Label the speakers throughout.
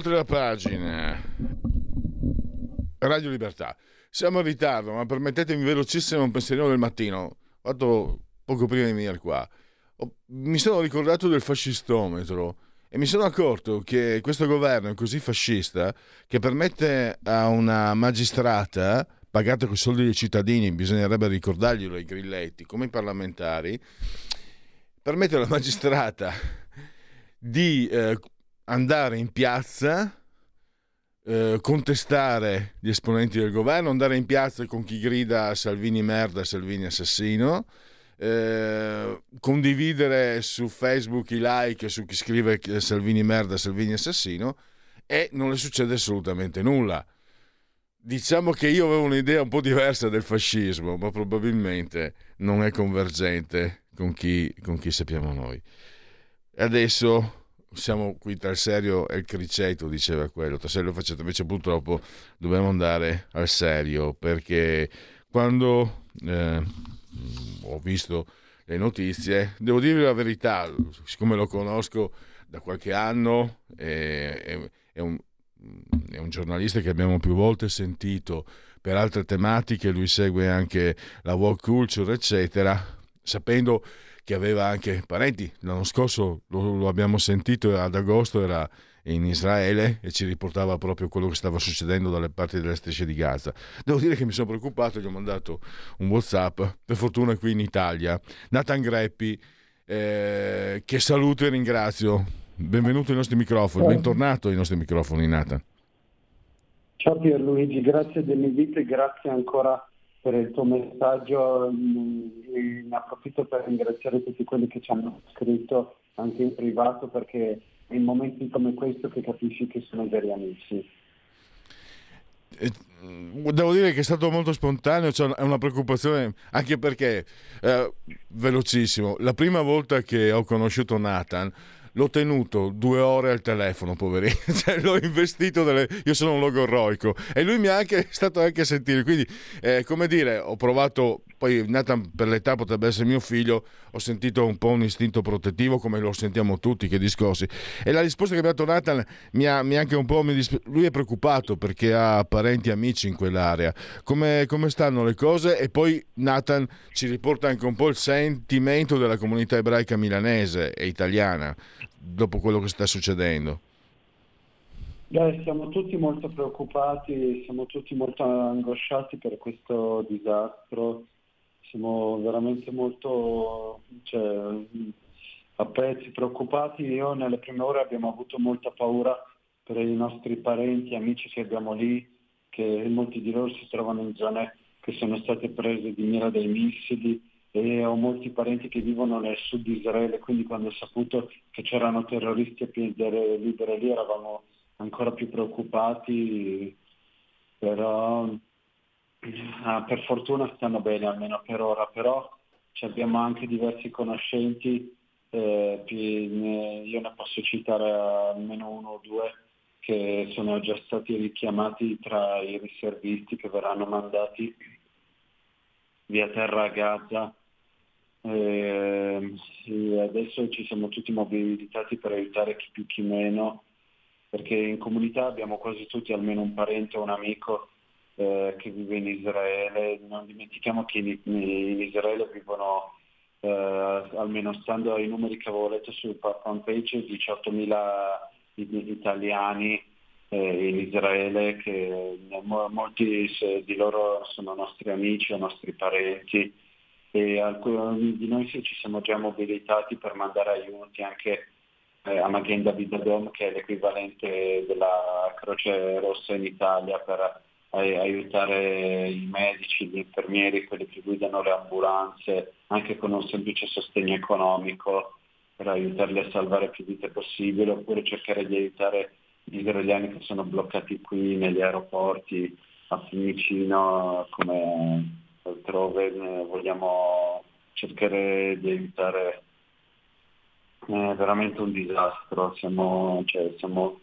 Speaker 1: Oltre la pagina, Radio Libertà. Siamo in ritardo, ma permettetemi velocissimo un pensierino del mattino. Ho fatto poco prima di venire qua. mi sono ricordato del fascistometro e mi sono accorto che questo governo è così fascista che permette a una magistrata pagata con i soldi dei cittadini, bisognerebbe ricordarglielo ai grilletti, come i parlamentari, permette alla magistrata di eh, andare in piazza, eh, contestare gli esponenti del governo, andare in piazza con chi grida Salvini merda, Salvini assassino, eh, condividere su Facebook i like su chi scrive Salvini merda, Salvini assassino e non le succede assolutamente nulla. Diciamo che io avevo un'idea un po' diversa del fascismo, ma probabilmente non è convergente con chi, con chi sappiamo noi. Adesso siamo qui tra il serio e il criceto, diceva quello, tra serio e faceto, invece purtroppo dobbiamo andare al serio perché quando eh, ho visto le notizie, devo dirvi la verità, siccome lo conosco da qualche anno, è, è, è, un, è un giornalista che abbiamo più volte sentito per altre tematiche, lui segue anche la walk culture, eccetera, sapendo che aveva anche parenti. L'anno scorso lo, lo abbiamo sentito ad agosto, era in Israele e ci riportava proprio quello che stava succedendo dalle parti delle strisce di Gaza. Devo dire che mi sono preoccupato, gli ho mandato un WhatsApp, per fortuna qui in Italia. Nathan Greppi, eh, che saluto e ringrazio. Benvenuto ai nostri microfoni, bentornato ai nostri microfoni, Nathan.
Speaker 2: Ciao Pierluigi, grazie dell'invito e grazie ancora per il tuo messaggio, ne approfitto per ringraziare tutti quelli che ci hanno scritto anche in privato perché è in momenti come questo che capisci che sono veri amici.
Speaker 1: Devo dire che è stato molto spontaneo, cioè è una preoccupazione anche perché, eh, velocissimo, la prima volta che ho conosciuto Nathan l'ho tenuto due ore al telefono, poverino, cioè, l'ho investito, delle... io sono un logorroico. E lui mi ha anche, stato anche a sentire, quindi eh, come dire, ho provato, poi Nathan per l'età potrebbe essere mio figlio, ho sentito un po' un istinto protettivo come lo sentiamo tutti, che discorsi, e la risposta che mi ha dato Nathan mi ha, mi anche un po', disp... lui è preoccupato perché ha parenti e amici in quell'area, come, come stanno le cose? E poi Nathan ci riporta anche un po' il sentimento della comunità ebraica milanese e italiana dopo quello che sta succedendo?
Speaker 2: Beh, siamo tutti molto preoccupati, siamo tutti molto angosciati per questo disastro, siamo veramente molto cioè, a pezzi preoccupati. Io nelle prime ore abbiamo avuto molta paura per i nostri parenti, amici che abbiamo lì, che molti di loro si trovano in zone che sono state prese di mira dai missili e ho molti parenti che vivono nel sud di Israele, quindi quando ho saputo che c'erano terroristi a piede libere lì eravamo ancora più preoccupati, però ah, per fortuna stanno bene almeno per ora, però abbiamo anche diversi conoscenti, eh, io ne posso citare almeno uno o due che sono già stati richiamati tra i riservisti che verranno mandati via terra a Gaza eh, sì, adesso ci siamo tutti mobilitati per aiutare chi più chi meno, perché in comunità abbiamo quasi tutti almeno un parente o un amico eh, che vive in Israele. Non dimentichiamo che in, in Israele vivono, eh, almeno stando ai numeri che avevo letto sul fanpage, 18.000 italiani eh, in Israele, che molti di loro sono nostri amici o nostri parenti e alcuni di noi ci siamo già mobilitati per mandare aiuti anche eh, a Magen David Adom che è l'equivalente della Croce Rossa in Italia per aiutare i medici, gli infermieri, quelli che guidano le ambulanze, anche con un semplice sostegno economico per aiutarli a salvare più vite possibile, oppure cercare di aiutare gli israeliani che sono bloccati qui negli aeroporti a Fiumicino come altrove vogliamo cercare di aiutare è veramente un disastro. Siamo, cioè, siamo,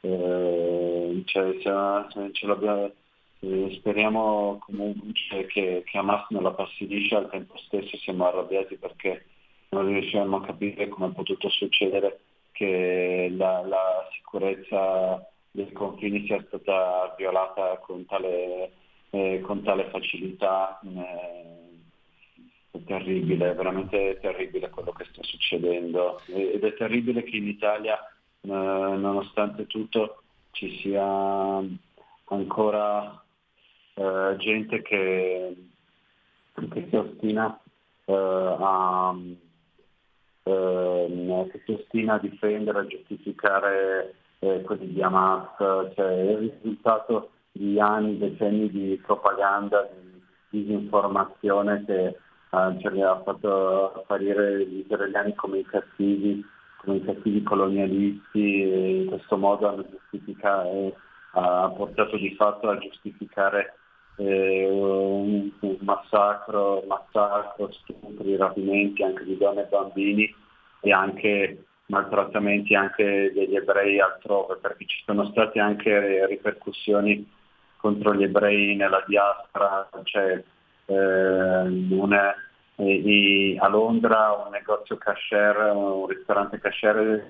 Speaker 2: eh, cioè, siamo, ce eh, speriamo comunque cioè, che, che Hamas non la passidisce al tempo stesso siamo arrabbiati perché non riusciamo a capire come è potuto succedere che la, la sicurezza dei confini sia stata violata con tale, eh, con tale facilità. Eh, è terribile, è veramente terribile quello che sta succedendo ed è terribile che in Italia, eh, nonostante tutto, ci sia ancora eh, gente che, che, si ostina a, ehm, che si ostina a difendere, a giustificare eh, quelli di Hamas, cioè il risultato di anni, decenni di propaganda, di disinformazione che eh, cioè, ha fatto apparire gli israeliani come i cattivi, come i cattivi colonialisti e in questo modo hanno giustificato, ha portato di fatto a giustificare eh, un, un massacro, massacro, stupri, rapimenti anche di donne e bambini e anche maltrattamenti anche degli ebrei altrove, perché ci sono state anche ripercussioni contro gli ebrei nella diaspora, cioè, eh, una, eh, a Londra un negozio cashier, un ristorante cashier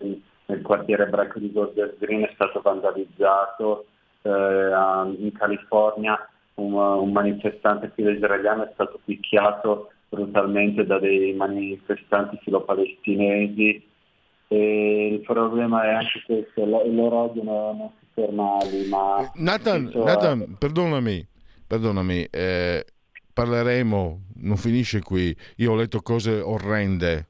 Speaker 2: nel quartiere ebraico di Golders Green è stato vandalizzato, eh, in California un, un manifestante filo israeliano è stato picchiato brutalmente da dei manifestanti filopalestinesi e il problema è anche questo, loro odiano i fermali, ma...
Speaker 1: Nathan, Nathan perdonami, perdonami eh, parleremo, non finisce qui, io ho letto cose orrende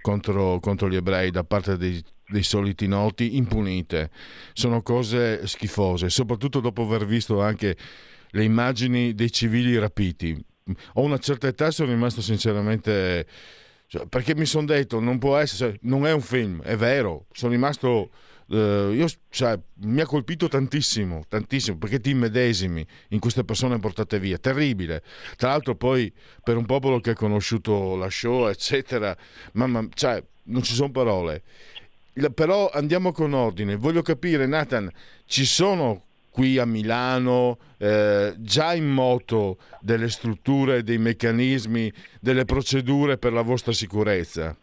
Speaker 1: contro, contro gli ebrei da parte dei, dei soliti noti, impunite, sono cose schifose, soprattutto dopo aver visto anche le immagini dei civili rapiti. Ho una certa età e sono rimasto sinceramente cioè, perché mi sono detto, non può essere, cioè, non è un film, è vero, sono rimasto, eh, io, cioè, mi ha colpito tantissimo, tantissimo, perché ti immedesimi in queste persone portate via, terribile. Tra l'altro poi per un popolo che ha conosciuto la show, eccetera, mamma, cioè, non ci sono parole. Però andiamo con ordine, voglio capire, Nathan, ci sono qui a Milano, eh, già in moto delle strutture, dei meccanismi, delle procedure per la vostra sicurezza?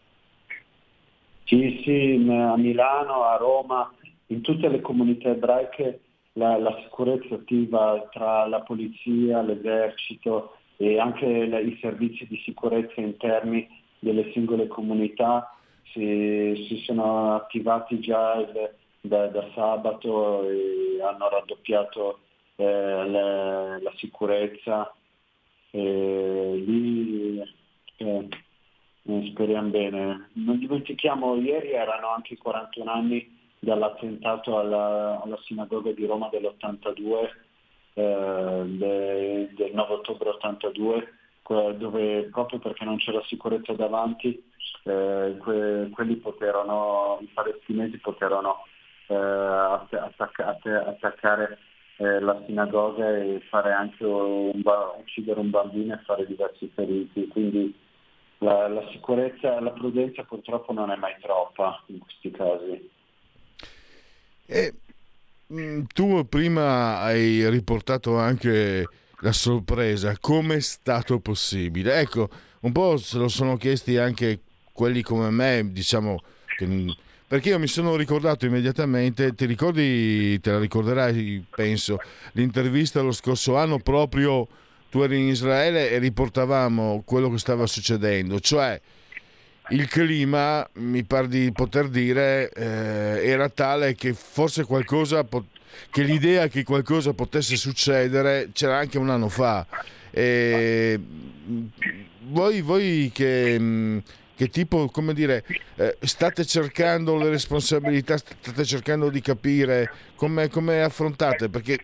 Speaker 2: Sì, sì, a Milano, a Roma, in tutte le comunità ebraiche la, la sicurezza attiva tra la polizia, l'esercito e anche le, i servizi di sicurezza interni delle singole comunità si, si sono attivati già il, da, da sabato e hanno raddoppiato eh, le, la sicurezza. E lì eh, speriamo bene. Non dimentichiamo, ieri erano anche i 41 anni dall'attentato alla, alla sinagoga di Roma dell'82, eh, de, del 9 ottobre 82, dove proprio perché non c'era sicurezza davanti, eh, que, quelli poterono, i palestinesi poterono eh, attacca- attaccare eh, la sinagoga e fare anche un uccidere un bambino e fare diversi feriti. Quindi la, la sicurezza, la prudenza purtroppo non è mai troppa in questi casi.
Speaker 1: E, mm, tu prima hai riportato anche la sorpresa, come è stato possibile? Ecco, un po' se lo sono chiesti anche quelli come me, diciamo, che perché io mi sono ricordato immediatamente, ti ricordi, te la ricorderai penso, l'intervista lo scorso anno proprio tu eri in Israele e riportavamo quello che stava succedendo, cioè il clima, mi pare di poter dire, eh, era tale che forse qualcosa, pot- che l'idea che qualcosa potesse succedere c'era anche un anno fa. E voi, voi che, che tipo, come dire, eh, state cercando le responsabilità, state cercando di capire come, come affrontate, perché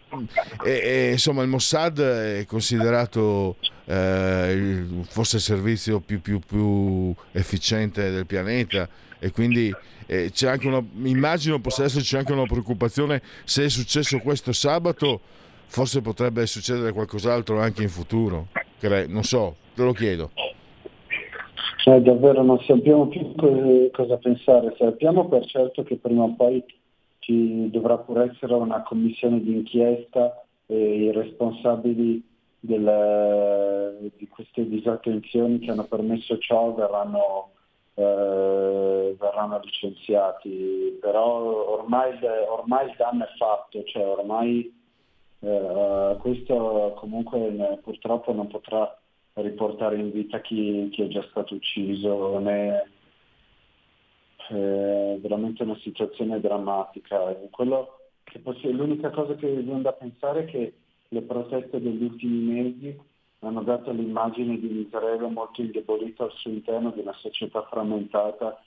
Speaker 1: eh, eh, insomma il Mossad è considerato eh, forse il servizio più, più, più efficiente del pianeta e quindi eh, c'è anche una, immagino possa esserci anche una preoccupazione se è successo questo sabato, forse potrebbe succedere qualcos'altro anche in futuro, non so, te lo chiedo.
Speaker 2: Eh, davvero non sappiamo più cosa pensare, sappiamo per certo che prima o poi ci dovrà pure essere una commissione d'inchiesta e i responsabili del, di queste disattenzioni che hanno permesso ciò verranno, eh, verranno licenziati, però ormai, ormai, il danno è fatto, cioè ormai eh, questo comunque purtroppo non potrà riportare in vita chi, chi è già stato ucciso, è eh, veramente una situazione drammatica. Posso, l'unica cosa che viene da pensare è che le proteste degli ultimi mesi hanno dato l'immagine di un Israele molto indebolito al suo interno, di una società frammentata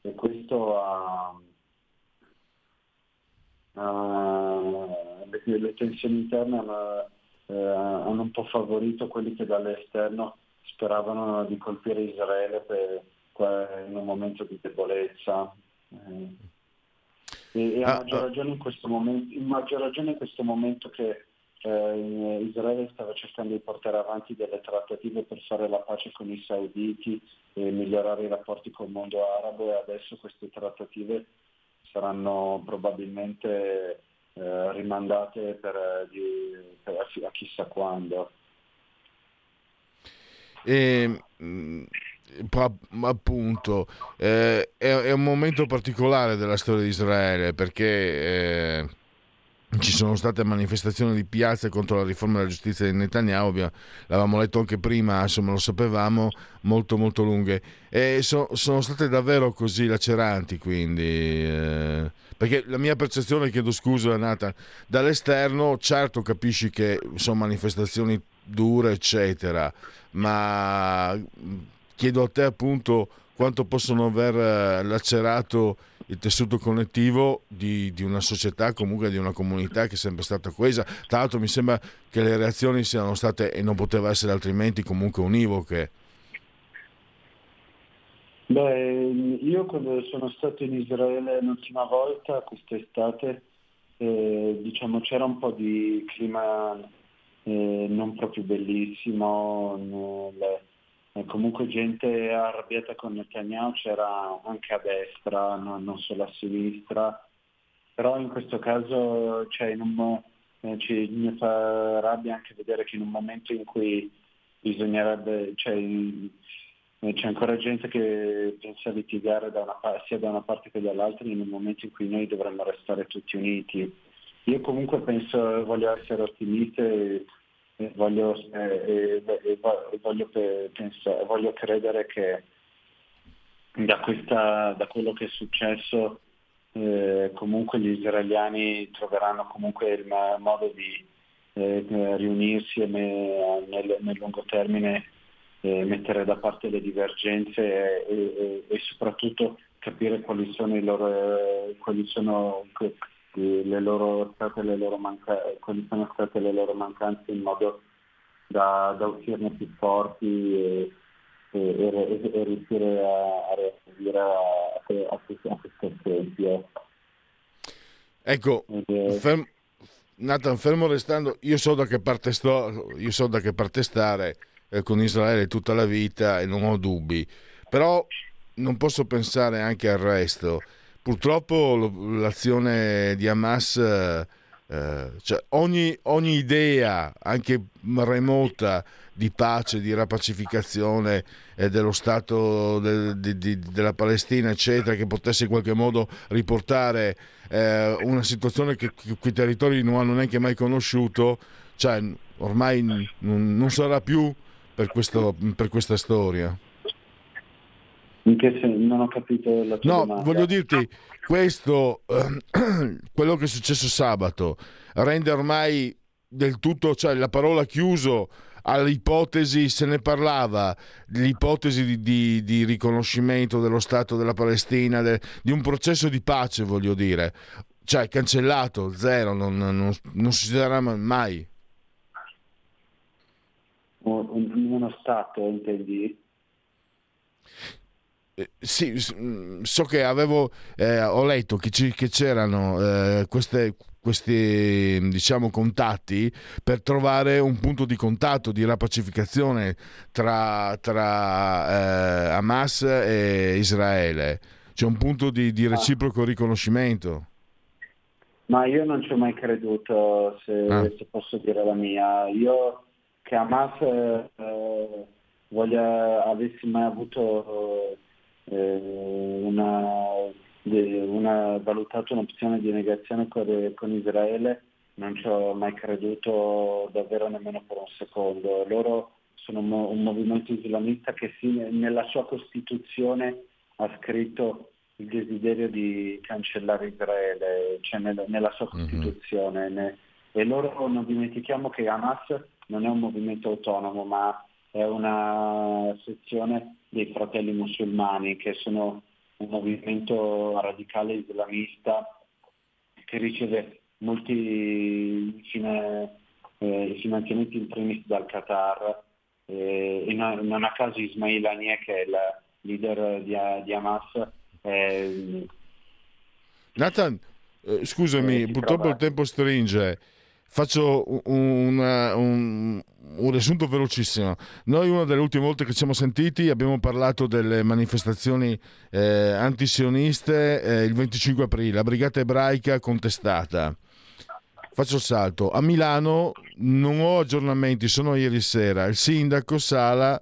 Speaker 2: e questo ha, ha le, le tensioni interne hanno eh, hanno un po' favorito quelli che dall'esterno speravano di colpire Israele per, in un momento di debolezza. Eh, e, e a, ah, maggior ah. ragione in questo momento, in maggior ragione in questo momento che eh, Israele stava cercando di portare avanti delle trattative per fare la pace con i sauditi e migliorare i rapporti col mondo arabo e adesso queste trattative saranno probabilmente eh, rimandate per, eh, di, per, a chissà quando.
Speaker 1: E, mm, appunto eh, è, è, un momento particolare della storia di Israele perché eh, ci sono state manifestazioni di piazza contro la riforma della giustizia di Netanyahu, l'avevamo letto anche prima, insomma lo sapevamo, molto molto lunghe. E so, sono state davvero così laceranti quindi, eh, perché la mia percezione, chiedo scusa Nata, dall'esterno certo capisci che sono manifestazioni dure eccetera, ma chiedo a te appunto quanto possono aver eh, lacerato il tessuto connettivo di, di, una società, comunque di una comunità che è sempre stata coesa. Tra l'altro mi sembra che le reazioni siano state, e non poteva essere altrimenti, comunque univoche.
Speaker 2: Beh, io quando sono stato in Israele l'ultima volta, quest'estate, eh, diciamo c'era un po' di clima eh, non proprio bellissimo, nel, eh, comunque gente arrabbiata con Netanyahu c'era anche a destra, no, non solo a sinistra, però in questo caso cioè, un, eh, ci, mi fa rabbia anche vedere che in un momento in cui bisognerebbe, cioè, eh, c'è ancora gente che pensa a litigare da una, sia da una parte che dall'altra in un momento in cui noi dovremmo restare tutti uniti. Io comunque penso, voglio essere ottimista e e voglio, eh, e, voglio, pensare, voglio, credere che da, questa, da, quello che è successo eh, comunque gli israeliani troveranno comunque il modo di eh, riunirsi e me, nel, nel, lungo termine mettere da parte le divergenze e, e, soprattutto capire quali sono, i loro, quali sono le loro, state le loro manca- quali sono state le loro mancanze in modo da, da uscirne più forti e, e, e, e riuscire a, a reagire a, a, a questi tempi.
Speaker 1: Ecco, ferm- Nathan, fermo restando, io so da che parte, sto, io so da che parte stare eh, con Israele tutta la vita e non ho dubbi, però non posso pensare anche al resto purtroppo l'azione di Hamas, eh, cioè ogni, ogni, idea, anche remota, di pace, di rapacificazione eh, dello Stato de, de, de, della Palestina, eccetera, che potesse in qualche modo riportare eh, una situazione che, quei territori non hanno neanche mai conosciuto, cioè ormai non, non sarà più per, questo, per questa storia.
Speaker 2: In che senso? Non ho capito la tua
Speaker 1: No,
Speaker 2: domanda.
Speaker 1: voglio dirti, questo, eh, quello che è successo sabato, rende ormai del tutto, cioè la parola chiuso all'ipotesi, se ne parlava, l'ipotesi di, di, di riconoscimento dello Stato della Palestina, de, di un processo di pace, voglio dire. Cioè, cancellato, zero, non, non, non succederà mai.
Speaker 2: Uno Stato, intendi?
Speaker 1: Eh, sì, mm, so che avevo, eh, ho letto che, ci, che c'erano eh, queste, questi diciamo, contatti per trovare un punto di contatto, di rapacificazione tra, tra eh, Hamas e Israele. C'è un punto di, di, reciproco riconoscimento.
Speaker 2: Ma io non ci ho mai creduto, se, ah. se posso dire la mia. Io che Hamas eh, voglia, avessi mai avuto eh, una, una, valutato un'opzione di negazione con, con Israele, non ci ho mai creduto davvero nemmeno per un secondo. Loro sono un movimento islamista che sì, nella sua Costituzione ha scritto il desiderio di cancellare Israele, cioè nella sua mhm. Costituzione. Mm-hmm. E loro non dimentichiamo che Hamas non è un movimento autonomo, ma è una sezione dei fratelli musulmani, che sono un movimento radicale islamista che riceve molti eh, finanziamenti in primis dal Qatar eh, e non, non, a caso Ismail Haniyeh che è il leader di, di Hamas eh,
Speaker 1: Nathan, eh, scusami, purtroppo trova... il tempo stringe faccio un, un, un, riassunto velocissimo. Noi una delle ultime volte che ci siamo sentiti abbiamo parlato delle manifestazioni eh, antisioniste eh, il 25 aprile, la brigata ebraica contestata. Faccio il salto. A Milano non ho aggiornamenti, sono ieri sera. Il sindaco Sala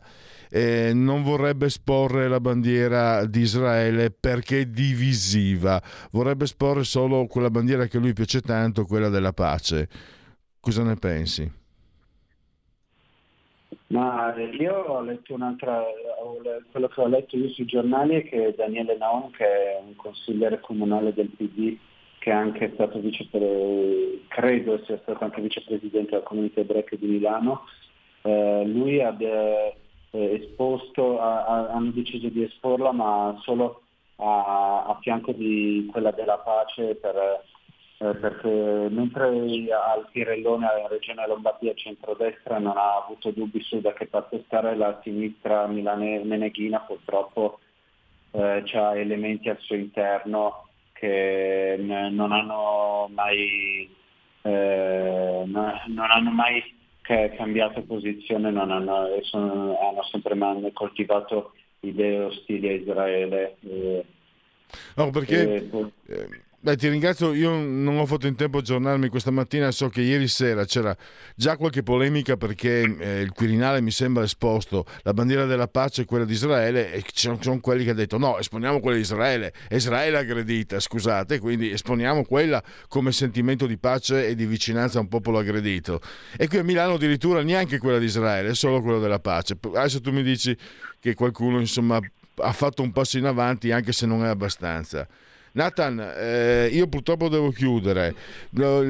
Speaker 1: eh, non vorrebbe esporre la bandiera di Israele perché è divisiva, vorrebbe esporre solo quella bandiera che a lui piace tanto, quella della pace. Cosa ne pensi?
Speaker 2: Ma io ho letto un'altra, quello che ho letto io sui giornali è che Daniele Naon, che è un consigliere comunale del PD, che è anche stato vicepre, credo sia stato anche vicepresidente della comunità ebraica di Milano, eh, lui abbia eh, esposto, a, a, hanno deciso di esporla ma solo a, a fianco di quella della pace per eh, perché mentre al Tirellone, alla Regione Lombardia centrodestra non ha avuto dubbi su da che parte stare, la sinistra milane, meneghina purtroppo eh, ha elementi al suo interno che n- non hanno mai, eh, n- non hanno mai cambiato posizione, non hanno, sono, hanno sempre coltivato idee ostili a Israele.
Speaker 1: Eh, no, perché... Eh, Beh, ti ringrazio, io non ho fatto in tempo a aggiornarmi questa mattina, so che ieri sera c'era già qualche polemica perché eh, il Quirinale mi sembra esposto, la bandiera della pace è quella di Israele e ci sono quelli che hanno detto no, esponiamo quella di Israele, Israele aggredita, scusate, quindi esponiamo quella come sentimento di pace e di vicinanza a un popolo aggredito. E qui a Milano addirittura neanche quella di Israele, solo quella della pace. Adesso tu mi dici che qualcuno insomma ha fatto un passo in avanti anche se non è abbastanza. Nathan, eh, io purtroppo devo chiudere.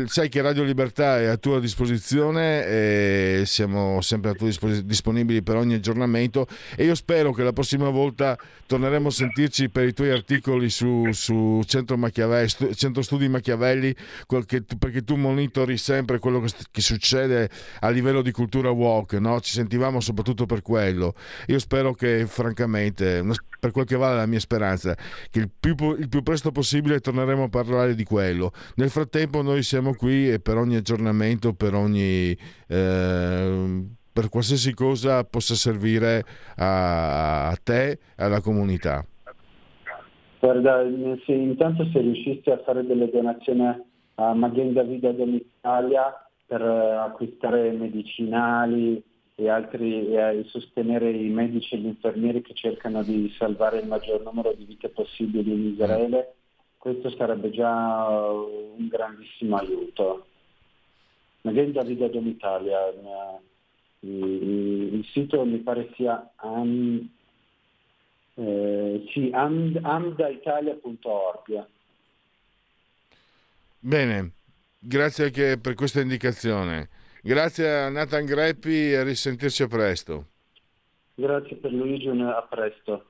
Speaker 1: Sai che Radio Libertà è a tua disposizione e siamo sempre a tua disposizione, disponibili per ogni aggiornamento e io spero che la prossima volta torneremo a sentirci per i tuoi articoli su, su Centro, Centro, Studi Machiavelli perché tu monitori sempre quello che, che succede a livello di cultura walk, no? ci sentivamo soprattutto per quello. Io spero che francamente, per quel che vale la mia speranza, che il più, il più presto presto possibile torneremo a parlare di quello. Nel frattempo noi siamo qui e per ogni aggiornamento, per ogni... Eh, per qualsiasi cosa possa servire a, a te e alla comunità.
Speaker 2: Guarda, se, intanto se riuscissi a fare delle donazioni a Maghen David Dom Italia per acquistare medicinali e altri e sostenere i medici e gli infermieri che cercano di salvare il maggior numero di vite possibili in Israele, questo sarebbe già un grandissimo aiuto. Magari da Vida Italia, il, il, sito mi pare sia am, eh, sì, am, amdaitalia.org.
Speaker 1: Bene, grazie anche per questa indicazione. Grazie a Nathan Greppi e a risentirci a presto.
Speaker 2: Grazie per Luigi, a presto.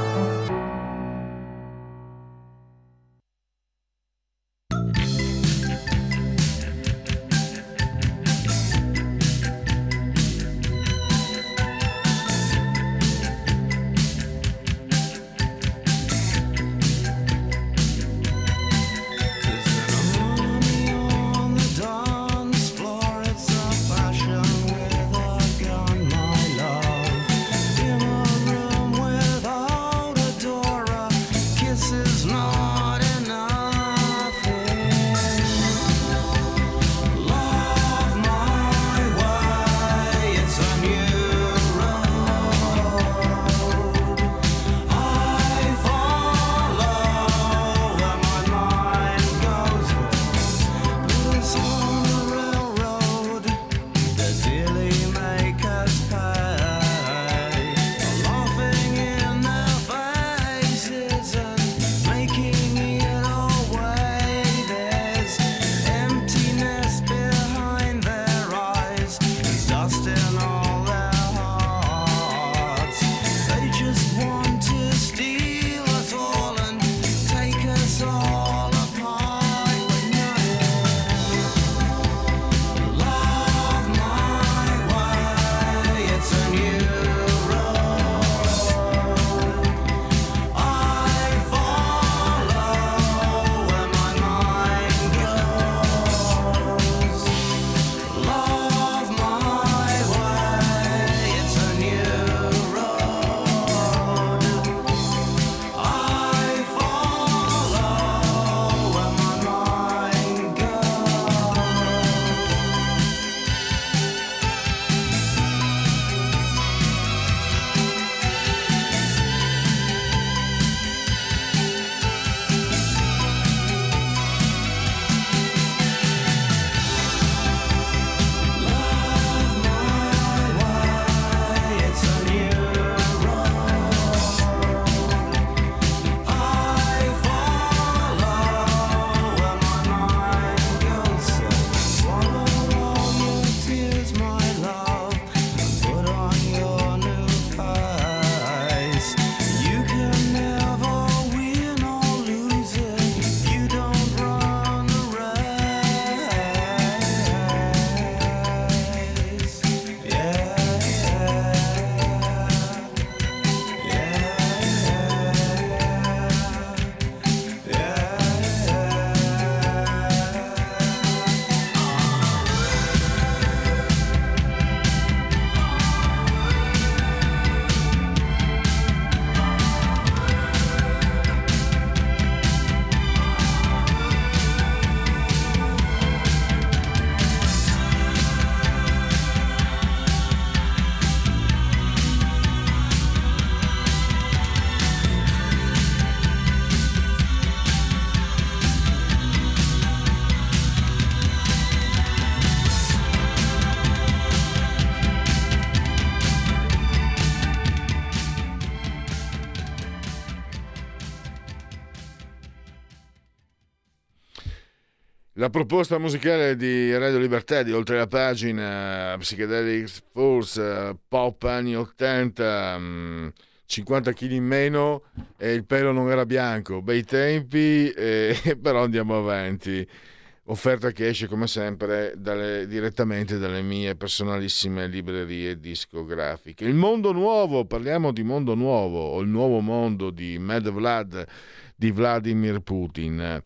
Speaker 1: Proposta musicale di Radio Libertà di Oltre la Pagina, Psychedelic Force, pop anni 80, 50 kg in meno e il pelo non era bianco, bei tempi, eh, però andiamo avanti. Offerta che esce come sempre dalle, direttamente dalle mie personalissime librerie discografiche. Il mondo nuovo, parliamo di mondo nuovo, o il nuovo mondo di Mad Vlad di Vladimir Putin.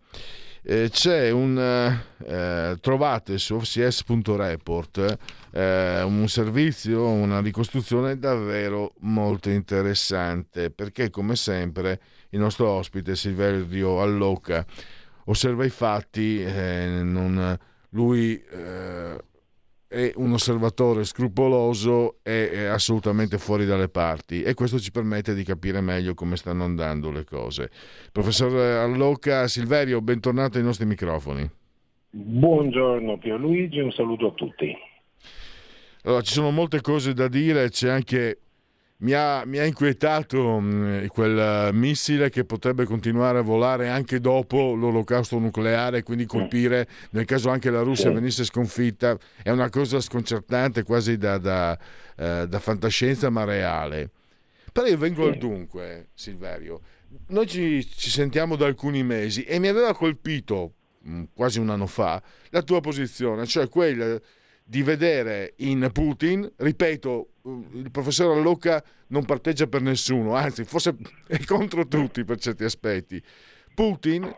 Speaker 1: Eh, c'è un eh, trovate su OCS.report eh, un servizio, una ricostruzione davvero molto interessante perché come sempre il nostro ospite Silverio Allocca osserva i fatti, eh, non, lui è un osservatore scrupoloso e è assolutamente fuori dalle parti e questo ci permette di capire meglio come stanno andando le cose. Professor Allocca, Silverio, bentornato ai nostri microfoni.
Speaker 3: Buongiorno Pierluigi, un saluto a tutti.
Speaker 1: Allora, ci sono molte cose da dire, c'è anche mi ha, mi ha, inquietato mh, quel missile che potrebbe continuare a volare anche dopo l'olocausto nucleare, quindi colpire nel caso anche la Russia venisse sconfitta. È una cosa sconcertante, quasi da, da, eh, da fantascienza, ma reale. Però io vengo al dunque, Silverio. Noi ci, ci sentiamo da alcuni mesi e mi aveva colpito mh, quasi un anno fa la tua posizione, cioè quella di vedere in Putin, ripeto, il professor Allocca non parteggia per nessuno, anzi forse è contro tutti per certi aspetti. Putin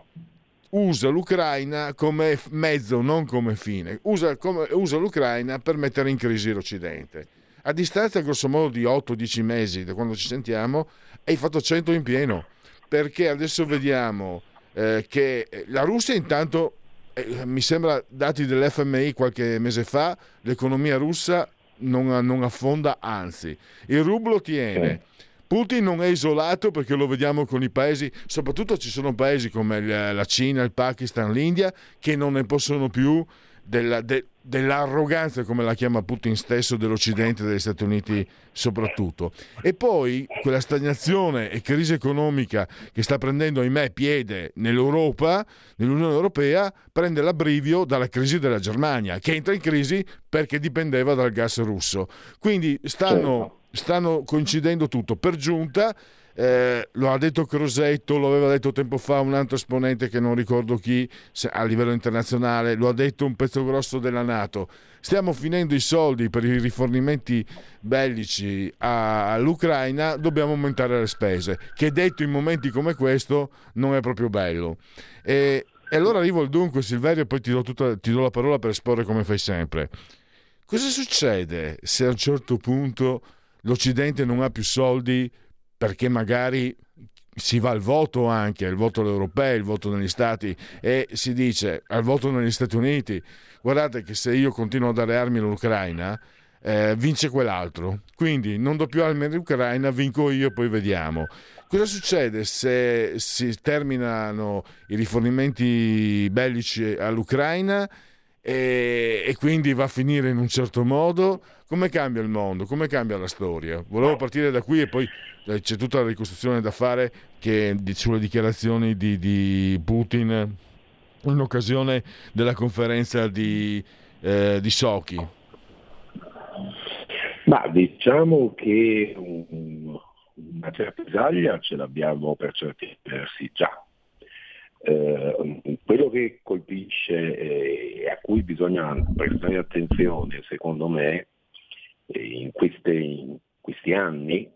Speaker 1: usa l'Ucraina come mezzo, non come fine, usa, come, usa l'Ucraina per mettere in crisi l'Occidente. A distanza grosso modo di 8-10 mesi da quando ci sentiamo, hai fatto 100 in pieno, perché adesso vediamo eh, che la Russia intanto eh, mi sembra, dati dell'FMI qualche mese fa, l'economia russa non, non affonda, anzi, il rublo tiene. Putin non è isolato perché lo vediamo con i paesi, soprattutto ci sono paesi come la Cina, il Pakistan, l'India, che non ne possono più della, de, dell'arroganza, come la chiama Putin stesso, dell'Occidente e degli Stati Uniti soprattutto. E poi quella stagnazione e crisi economica che sta prendendo, ahimè, piede nell'Europa, nell'Unione Europea, prende l'abbrivio dalla crisi della Germania, che entra in crisi perché dipendeva dal gas russo. Quindi stanno, stanno coincidendo tutto. Per giunta eh, lo ha detto Crosetto, lo aveva detto tempo fa un altro esponente che non ricordo chi a livello internazionale, lo ha detto un pezzo grosso della Nato. Stiamo finendo i soldi per i rifornimenti bellici all'Ucraina, dobbiamo aumentare le spese, che detto in momenti come questo non è proprio bello. E, e allora arrivo al dunque, Silverio, e poi ti do, tutta, ti do la parola per esporre come fai sempre. Cosa succede se a un certo punto l'Occidente non ha più soldi perché magari si va al voto anche, al voto europeo, il voto negli Stati e si dice al voto negli Stati Uniti, guardate che se io continuo a dare armi all'Ucraina, eh, vince quell'altro. Quindi non do più armi all'Ucraina, vinco io, poi vediamo. Cosa succede se si terminano i rifornimenti bellici all'Ucraina e, e quindi va a finire in un certo modo? Come cambia il mondo? Come cambia la storia? Volevo partire da qui e poi eh, c'è tutta la ricostruzione da fare che, sulle dichiarazioni di, di Putin in occasione della conferenza di, eh, di Sochi.
Speaker 3: Ma diciamo che una certa esaglia ce l'abbiamo per certi versi già. Eh, quello che colpisce e eh, a cui bisogna prestare attenzione, secondo me, in, queste, in questi anni,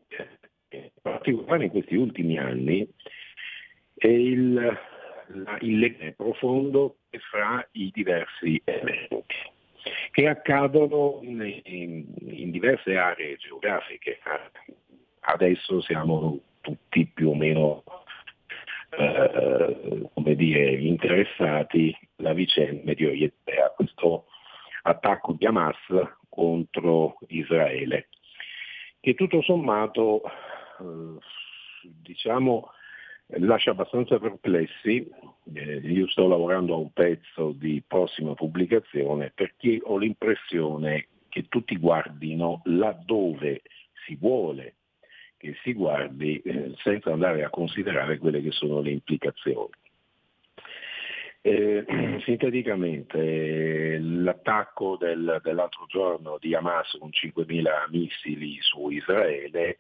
Speaker 3: in particolare in questi ultimi anni, è il, la, il legame profondo fra i diversi eventi che accadono in, in, in diverse aree geografiche. Adesso siamo tutti più o meno eh, come dire, interessati alla vicenda Medio Oriente, a questo attacco di Hamas contro Israele, che tutto sommato eh, diciamo, lascia abbastanza perplessi. Eh, io sto lavorando a un pezzo di prossima pubblicazione perché ho l'impressione che tutti guardino laddove si vuole che si guardi eh, senza andare a considerare quelle che sono le implicazioni. Eh, sinteticamente, l'attacco del, dell'altro giorno di Hamas con 5.000 missili su Israele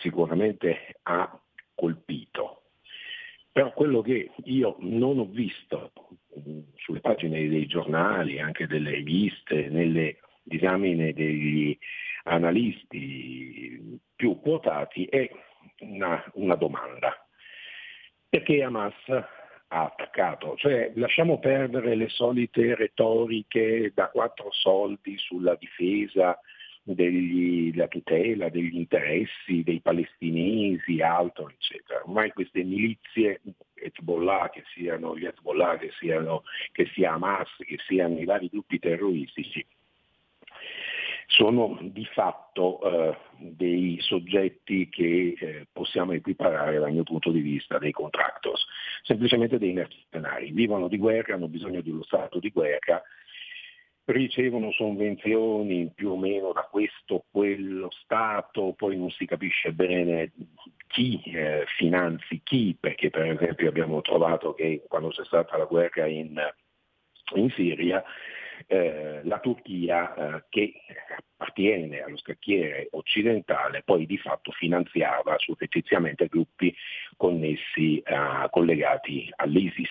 Speaker 3: sicuramente ha colpito. Però quello che io non ho visto sulle pagine dei giornali, anche delle riviste, nelle disamine degli analisti più quotati è una, una domanda. Perché Hamas ha attaccato, cioè lasciamo perdere le solite retoriche da quattro soldi sulla difesa della tutela degli interessi dei palestinesi, altro, eccetera. Ormai queste milizie Hezbollah, che siano gli Hezbollah, che, siano, che sia Hamas, che siano i vari gruppi terroristici, sono di fatto eh, dei soggetti che eh, possiamo equiparare dal mio punto di vista dei contractors, semplicemente dei mercenari, vivono di guerra, hanno bisogno di uno stato di guerra, ricevono sovvenzioni più o meno da questo o quello Stato, poi non si capisce bene chi eh, finanzi chi, perché per esempio abbiamo trovato che quando c'è stata la guerra in, in Siria, eh, la Turchia eh, che appartiene allo scacchiere occidentale poi di fatto finanziava surrettiziamente gruppi connessi, eh, collegati all'ISIS,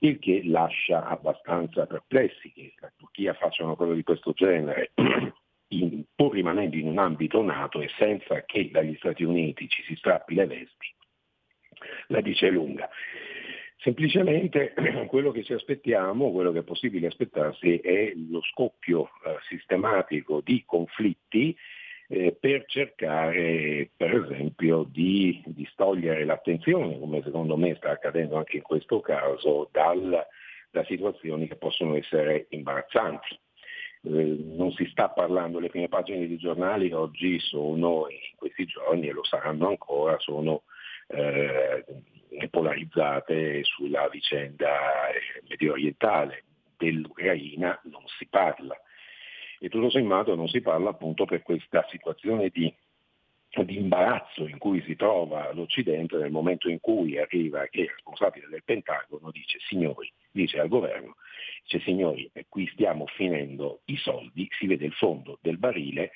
Speaker 3: il che lascia abbastanza perplessi che la Turchia faccia una cosa di questo genere. In, pur rimanendo in un ambito nato e senza che dagli Stati Uniti ci si strappi le vesti, la dice lunga. Semplicemente quello che ci aspettiamo, quello che è possibile aspettarsi è lo scoppio eh, sistematico di conflitti eh, per cercare per esempio di distogliere l'attenzione, come secondo me sta accadendo anche in questo caso, dal, da situazioni che possono essere imbarazzanti. Eh, non si sta parlando, le prime pagine dei giornali oggi sono, in questi giorni e lo saranno ancora, sono eh, polarizzate sulla vicenda eh, medio orientale. Dell'Ucraina non si parla e tutto sommato non si parla appunto per questa situazione di, di imbarazzo in cui si trova l'Occidente nel momento in cui arriva che il responsabile del Pentagono dice signori, dice al governo, dice signori, qui stiamo finendo i soldi, si vede il fondo del barile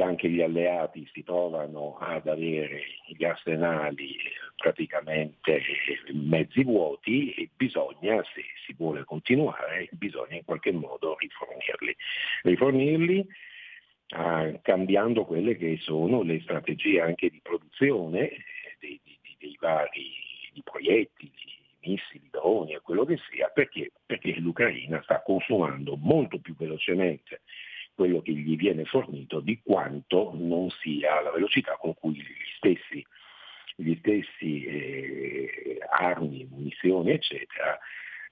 Speaker 3: anche gli alleati si trovano ad avere gli arsenali praticamente mezzi vuoti e bisogna, se si vuole continuare, bisogna in qualche modo rifornirli. Rifornirli eh, cambiando quelle che sono le strategie anche di produzione dei, dei, dei vari proiettili, missili, droni e quello che sia, perché? perché l'Ucraina sta consumando molto più velocemente quello che gli viene fornito di quanto non sia la velocità con cui gli stessi, gli stessi eh, armi, munizioni, eccetera,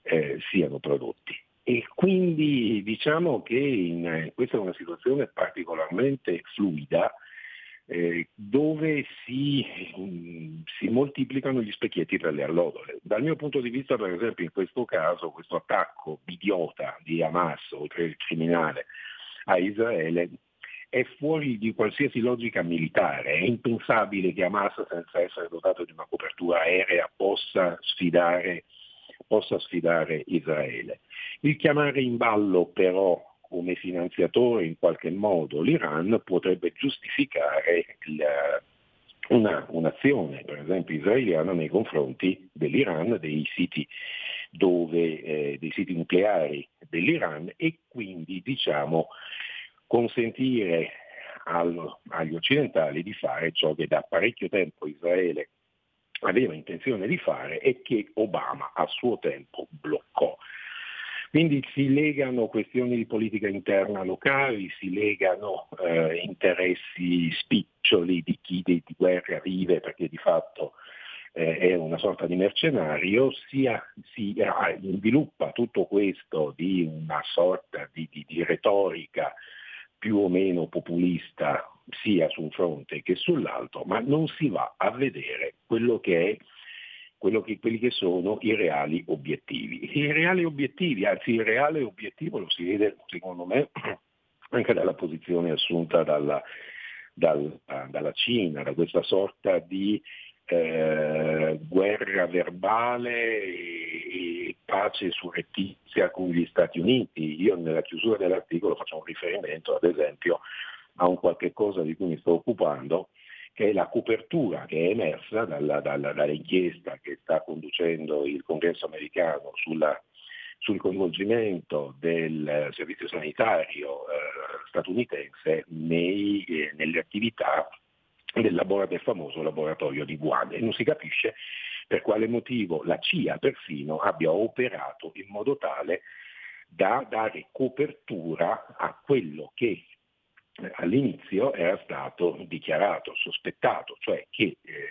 Speaker 3: eh, siano prodotti. E quindi diciamo che in, questa è una situazione particolarmente fluida eh, dove si, mh, si, moltiplicano gli specchietti per le allodole. Dal mio punto di vista, per esempio, in questo caso, questo attacco idiota di Hamas, oltre il criminale, a Israele è fuori di qualsiasi logica militare. È impensabile che Hamas, senza essere dotato di una copertura aerea, possa sfidare, possa sfidare Israele. Il chiamare in ballo però come finanziatore in qualche modo l'Iran potrebbe giustificare il, una, un'azione, per esempio israeliana, nei confronti dell'Iran, dei siti, dove, eh, dei siti nucleari dell'Iran e quindi diciamo, consentire al, agli occidentali di fare ciò che da parecchio tempo Israele aveva intenzione di fare e che Obama a suo tempo bloccò. Quindi si legano questioni di politica interna locali, si legano eh, interessi spiccioli di chi di, guerra vive perché di fatto eh, è una sorta di mercenario, sia, si eh, sviluppa tutto questo di una sorta di, di, di retorica più o meno populista sia su un fronte che sull'altro, ma non si va a vedere quello che è che, quelli che sono i reali obiettivi. I reali obiettivi, anzi il reale obiettivo lo si vede secondo me anche dalla posizione assunta dalla, dal, dalla Cina, da questa sorta di eh, guerra verbale e, pace surrettizia con gli Stati Uniti. Io nella chiusura dell'articolo faccio un riferimento ad esempio a un qualche cosa di cui mi sto occupando, che è la copertura che è emersa dalla, dalla, dall'inchiesta che sta conducendo il congresso americano sulla, sul coinvolgimento del servizio sanitario eh, statunitense nei, eh, nelle attività del, del famoso laboratorio di Wuhan e non si capisce per quale motivo la CIA perfino abbia operato in modo tale da dare copertura a quello che eh, all'inizio era stato dichiarato, sospettato, cioè che eh,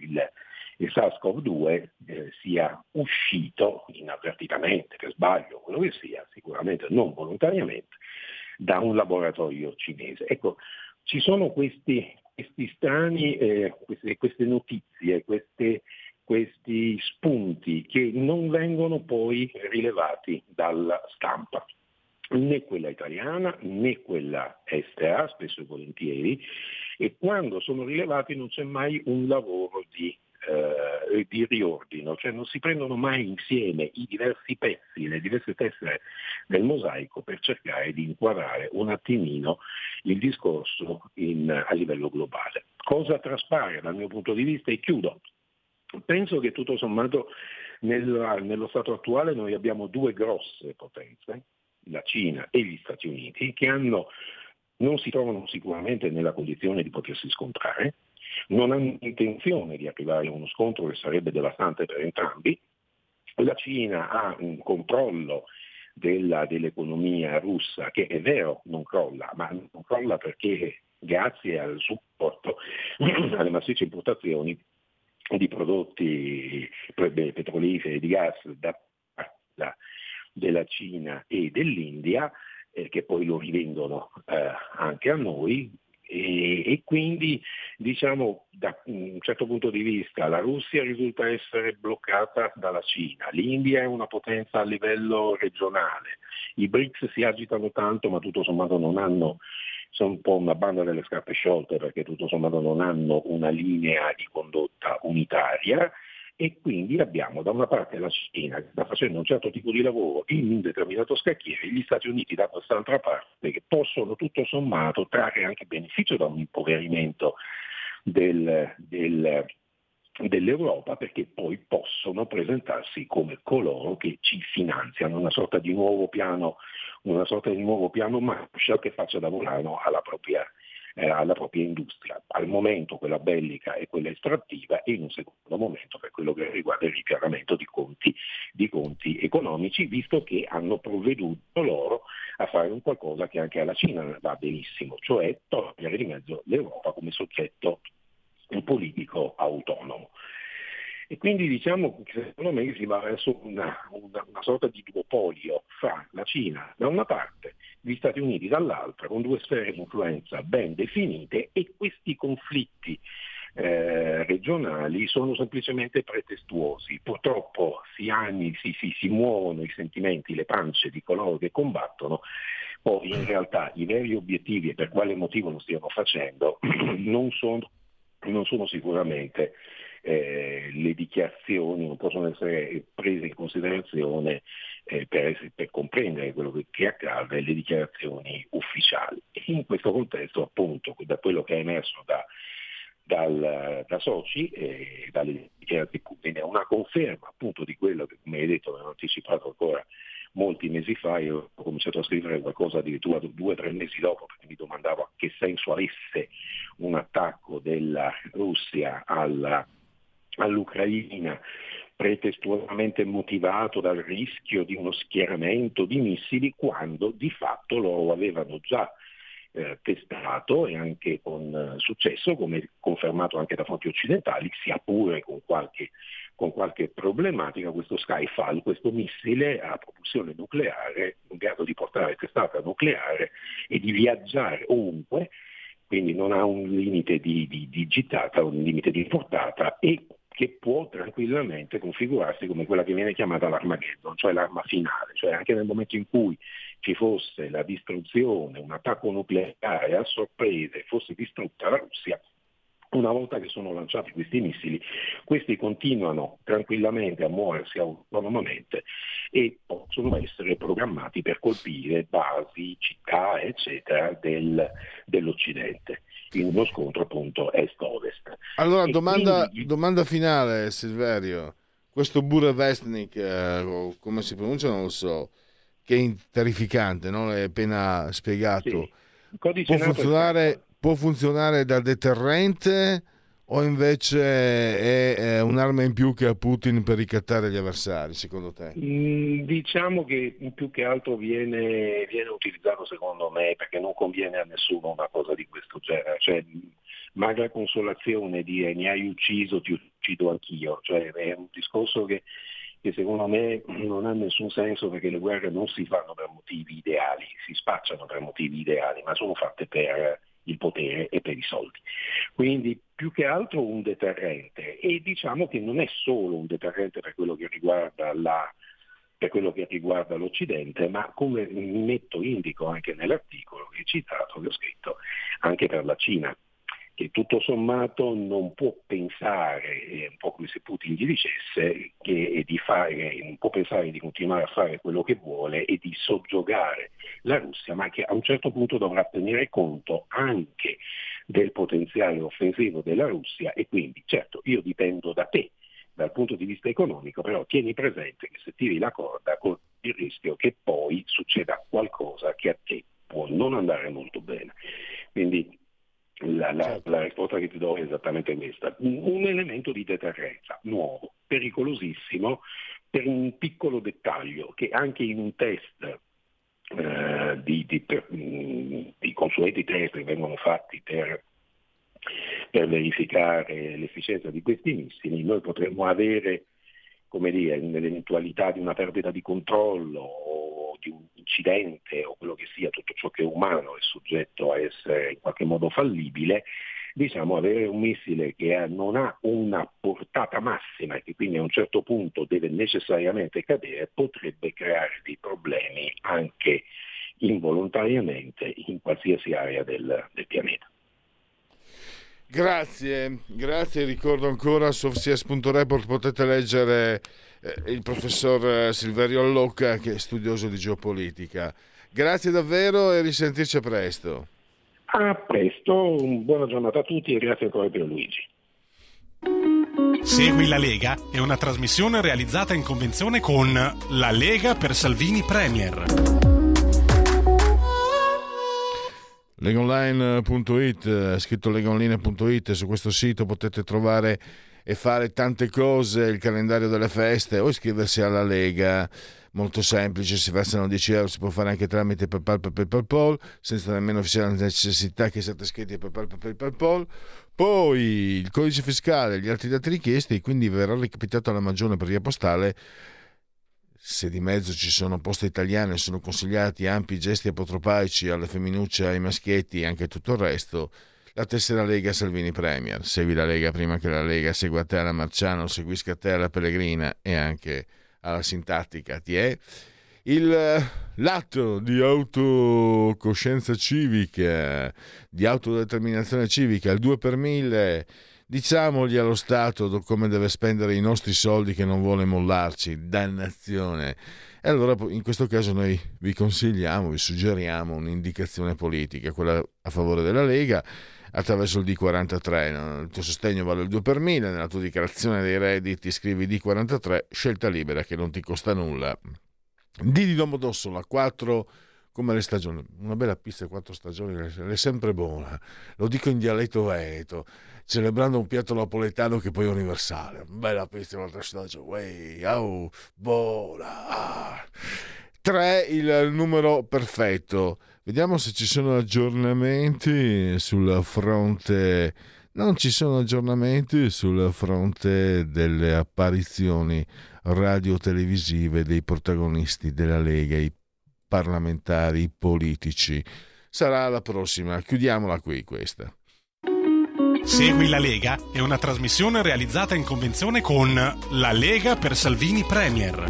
Speaker 3: il, il SARS-CoV-2 eh, sia uscito inavvertitamente, per sbaglio, quello che sia, sicuramente non volontariamente, da un laboratorio cinese. Ecco, ci sono questi, questi strani, eh, queste, queste, notizie, queste, questi spunti che non vengono poi rilevati dalla stampa. Né quella italiana né quella estera, spesso e volentieri, e quando sono rilevati non c'è mai un lavoro di, eh, di riordino, cioè non si prendono mai insieme i diversi pezzi, le diverse tessere del mosaico per cercare di inquadrare un attimino il discorso in, a livello globale. Cosa traspare dal mio punto di vista e chiudo? Penso che tutto sommato nel, nello stato attuale noi abbiamo due grosse potenze, la Cina e gli Stati Uniti, che hanno, non si trovano sicuramente nella condizione di potersi scontrare, non hanno intenzione di arrivare a uno scontro che sarebbe devastante per entrambi. La Cina ha un controllo della, dell'economia russa che è vero non crolla, ma non crolla perché grazie al supporto alle massicce importazioni di prodotti petroliferi e di gas da, da della Cina e dell'India, eh, che poi lo rivendono eh, anche a noi, e, e, quindi diciamo da un certo punto di vista la Russia risulta essere bloccata dalla Cina, l'India è una potenza a livello regionale, i BRICS si agitano tanto ma tutto sommato non hanno sono un po' una banda delle scarpe sciolte perché tutto sommato non hanno una linea di condotta unitaria e quindi abbiamo da una parte la Cina che sta facendo un certo tipo di lavoro in un determinato scacchiere gli Stati Uniti da quest'altra parte che possono tutto sommato trarre anche beneficio da un impoverimento del, del, dell'Europa perché poi possono presentarsi come coloro che ci finanziano una sorta di nuovo piano, una sorta di nuovo piano Marshall che faccia da volano alla propria eh, alla propria industria. Al momento quella bellica e quella estrattiva e in un secondo momento per quello che riguarda il ripianamento di conti, di conti economici, visto che hanno provveduto loro a fare un qualcosa che anche alla Cina va benissimo, cioè togliere di mezzo l'Europa come soggetto politico autonomo. E quindi diciamo che secondo me si va verso una, una, una sorta di duopolio fra la Cina da una parte, gli Stati Uniti dall'altra, con due sfere di influenza ben definite e questi conflitti eh, regionali sono semplicemente pretestuosi. Purtroppo si, anni, si, si, si muovono i sentimenti, le pance di coloro che combattono, poi in realtà i veri obiettivi e per quale motivo lo stiano facendo non sono, non sono sicuramente eh, le dichiarazioni non possono essere prese in considerazione eh, per, per, comprendere quello che, che, accade, le dichiarazioni ufficiali. E in questo contesto, appunto, da quello che è emerso da, dal, da Soci e dalle dichiarazioni è una conferma appunto di quello che, come hai detto, avevano anticipato ancora molti mesi fa, io ho cominciato a scrivere qualcosa addirittura due o tre mesi dopo, perché mi domandavo che senso avesse un attacco della Russia alla all'Ucraina pretestuosamente motivato dal rischio di uno schieramento di missili quando di fatto loro avevano già eh, testato e anche con eh, successo, come confermato anche da fonti occidentali, sia pure con qualche, con qualche problematica, questo Skyfall, questo missile a propulsione nucleare in grado di portare testata nucleare e di viaggiare ovunque, quindi non ha un limite di, di, di gittata, un limite di portata e che può tranquillamente configurarsi come quella che viene chiamata l'Armageddon, cioè l'arma finale, cioè anche nel momento in cui ci fosse la distruzione, un attacco nucleare a sorpresa e fosse distrutta la Russia, una volta che sono lanciati questi missili, questi continuano tranquillamente a muoversi autonomamente e possono essere programmati per colpire basi, città, eccetera, del, dell'Occidente in uno scontro appunto est-ovest.
Speaker 1: Allora, domanda, quindi... domanda, finale, Silverio. Questo Burevestnik, eh, come si pronuncia non lo so, che è terrificante, no? L'hai appena spiegato. Sì. Può funzionare, può funzionare da deterrente o invece è, è un'arma in più che ha Putin per ricattare gli avversari, secondo te?
Speaker 3: Mm, diciamo che più che altro viene, viene, utilizzato secondo me perché non conviene a nessuno una cosa di questo genere, cioè magra consolazione dire mi hai ucciso, ti uccido anch'io, cioè è un discorso che, che secondo me non ha nessun senso perché le guerre non si fanno per motivi ideali, si spacciano per motivi ideali, ma sono fatte per il potere e per i soldi. Quindi più che altro un deterrente e diciamo che non è solo un deterrente per quello che riguarda la quello che riguarda l'Occidente, ma come metto indico anche nell'articolo che ho citato, che ho scritto, anche per la Cina che tutto sommato non può pensare, un po' come se Putin gli dicesse, che di fare, non può pensare di continuare a fare quello che vuole e di soggiogare la Russia, ma che a un certo punto dovrà tenere conto anche del potenziale offensivo della Russia e quindi certo io dipendo da te dal punto di vista economico, però tieni presente che se tiri la corda con il rischio che poi succeda qualcosa che a te può non andare molto bene. Quindi la, la, certo. la, risposta che ti do è esattamente questa. Un, un, elemento di deterrenza nuovo, pericolosissimo, per un piccolo dettaglio che anche in un test eh, di, di, per, mm, di, consueti test che vengono fatti per, per verificare l'efficienza di questi missili, noi potremmo avere come dire, nell'eventualità di una perdita di controllo di un incidente o quello che sia, tutto ciò che è umano è soggetto a essere in qualche modo fallibile, diciamo avere un missile che non ha una portata massima e che quindi a un certo punto deve necessariamente cadere, potrebbe creare dei problemi anche involontariamente in qualsiasi area del, del pianeta.
Speaker 1: Grazie, grazie, ricordo ancora su FCS.report potete leggere eh, il professor eh, Silverio Allocca che è studioso di geopolitica. Grazie davvero e risentirci presto.
Speaker 3: A presto, buona giornata a tutti e grazie ancora per Luigi.
Speaker 4: Segui la Lega è una trasmissione realizzata in convenzione con La Lega per Salvini Premier.
Speaker 1: legonline.it, scritto legonline.it, su questo sito potete trovare e fare tante cose, il calendario delle feste o iscriversi alla Lega. Molto semplice, si versano 10 euro, si può fare anche tramite PayPal, PayPal, PayPal, senza nemmeno sia la necessità che siate iscritti a PayPal, PayPal, PayPal. Poi il codice fiscale gli altri dati richiesti, quindi verrà recapitato alla magione per via postale se di mezzo ci sono poste italiane, sono consigliati ampi gesti apotropaici alle femminucce, ai maschietti e anche tutto il resto, la tessera Lega Salvini Premier. Segui la Lega prima che la Lega segua te alla Marciano, seguisca te alla Pellegrina e anche alla Sintattica. Ti è il, l'atto di autocoscienza civica, di autodeterminazione civica, il 2 per 1000 Diciamogli allo Stato come deve spendere i nostri soldi che non vuole mollarci, dannazione. E allora in questo caso noi vi consigliamo, vi suggeriamo un'indicazione politica, quella a favore della Lega attraverso il D43. Il tuo sostegno vale il 2 per 1000, nella tua dichiarazione dei redditi scrivi D43, scelta libera che non ti costa nulla. D di Domodossola 4 come le stagioni, una bella pizza quattro stagioni è sempre buona, lo dico in dialetto veneto celebrando un piatto napoletano che poi è universale. Bella pista un'altra stagione. Wey, au, buona. 3 il numero perfetto. Vediamo se ci sono aggiornamenti sul fronte. Non ci sono aggiornamenti sul fronte delle apparizioni radio-televisive dei protagonisti della Lega, i parlamentari, i politici. Sarà la prossima. Chiudiamola qui questa.
Speaker 4: Segui la Lega è una trasmissione realizzata in convenzione con La Lega per Salvini Premier.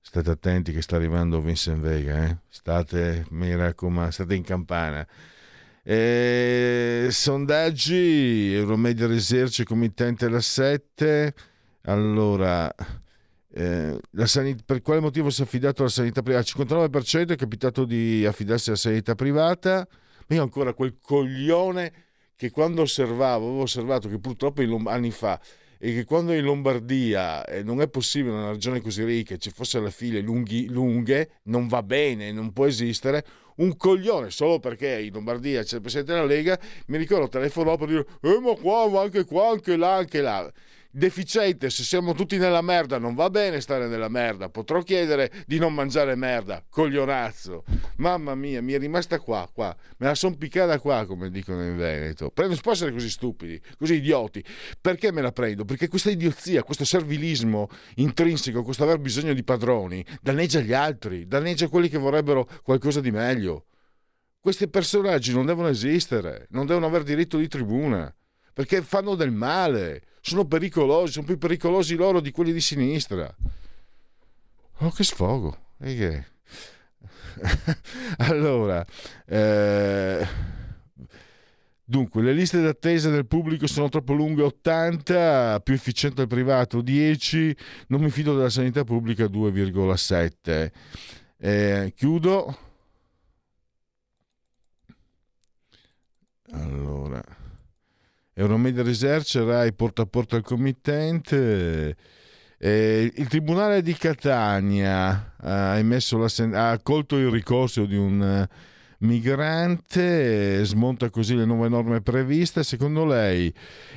Speaker 1: State attenti che sta arrivando Vincent Vega, eh? state, mi raccomando, state in campana. Eh, sondaggi, Euromedia Research, committente la 7. Allora, eh, sanit- per quale motivo si è affidato alla sanità privata? Il 59% è capitato di affidarsi alla sanità privata io ancora quel coglione che quando osservavo, avevo osservato che purtroppo anni fa e che quando in Lombardia eh, non è possibile una regione così ricca ci fossero le file lunghi, lunghe, non va bene, non può esistere, un coglione solo perché in Lombardia c'è il presidente della Lega, mi ricordo telefonò per dire eh ma qua, ma anche qua, anche là, anche là deficiente, se siamo tutti nella merda, non va bene stare nella merda. Potrò chiedere di non mangiare merda, coglionazzo. Mamma mia, mi è rimasta qua, qua. Me la son piccata qua, come dicono in Veneto. non si può essere così stupidi, così idioti. Perché me la prendo? Perché questa idiozia, questo servilismo intrinseco, questo aver bisogno di padroni, danneggia gli altri, danneggia quelli che vorrebbero qualcosa di meglio. Questi personaggi non devono esistere, non devono avere diritto di tribuna, perché fanno del male sono pericolosi, sono più pericolosi loro di quelli di sinistra. Oh, che sfogo! E che? allora, eh, dunque, le liste d'attesa del pubblico sono troppo lunghe 80, più efficiente il privato 10, non mi fido della sanità pubblica 2,7. Eh, chiudo. Allora. Euromedia Research, Rai porta a porta il committente. Eh, il Tribunale di Catania ha, sen- ha, accolto il ricorso di un eh, migrante, smonta così le nuove norme previste. Secondo lei,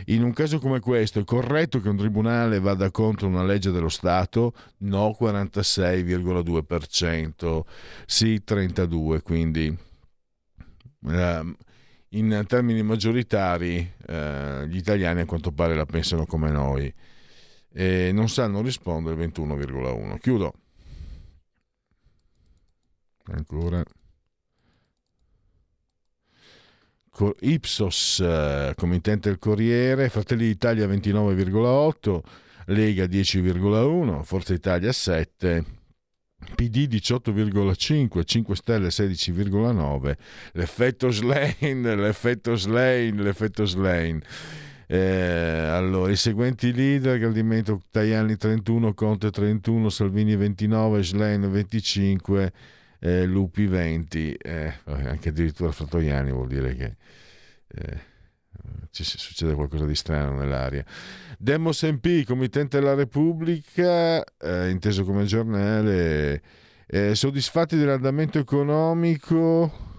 Speaker 1: in un caso come questo, è corretto che un tribunale vada contro una legge dello Stato? No, 46,2%, sì 32%, quindi... Uh, in termini maggioritari eh, gli italiani a quanto pare la pensano come noi e non sanno rispondere 21,1. Chiudo. Ancora. Ipsos, eh, committente il Corriere, Fratelli d'Italia 29,8, Lega 10,1, Forza Italia 7 PD 18,5, 5 Stelle 16,9, l'effetto Slane, l'effetto Slane, l'effetto Slane. Eh, allora, i seguenti leader, Gradimento Tajani 31, Conte 31, Salvini 29, Slane 25, eh, Lupi 20, eh, anche addirittura Frattoiani vuol dire che eh, ci succede qualcosa di strano nell'aria. Demos MP, Committente della Repubblica, eh, inteso come giornale, eh, soddisfatti dell'andamento economico?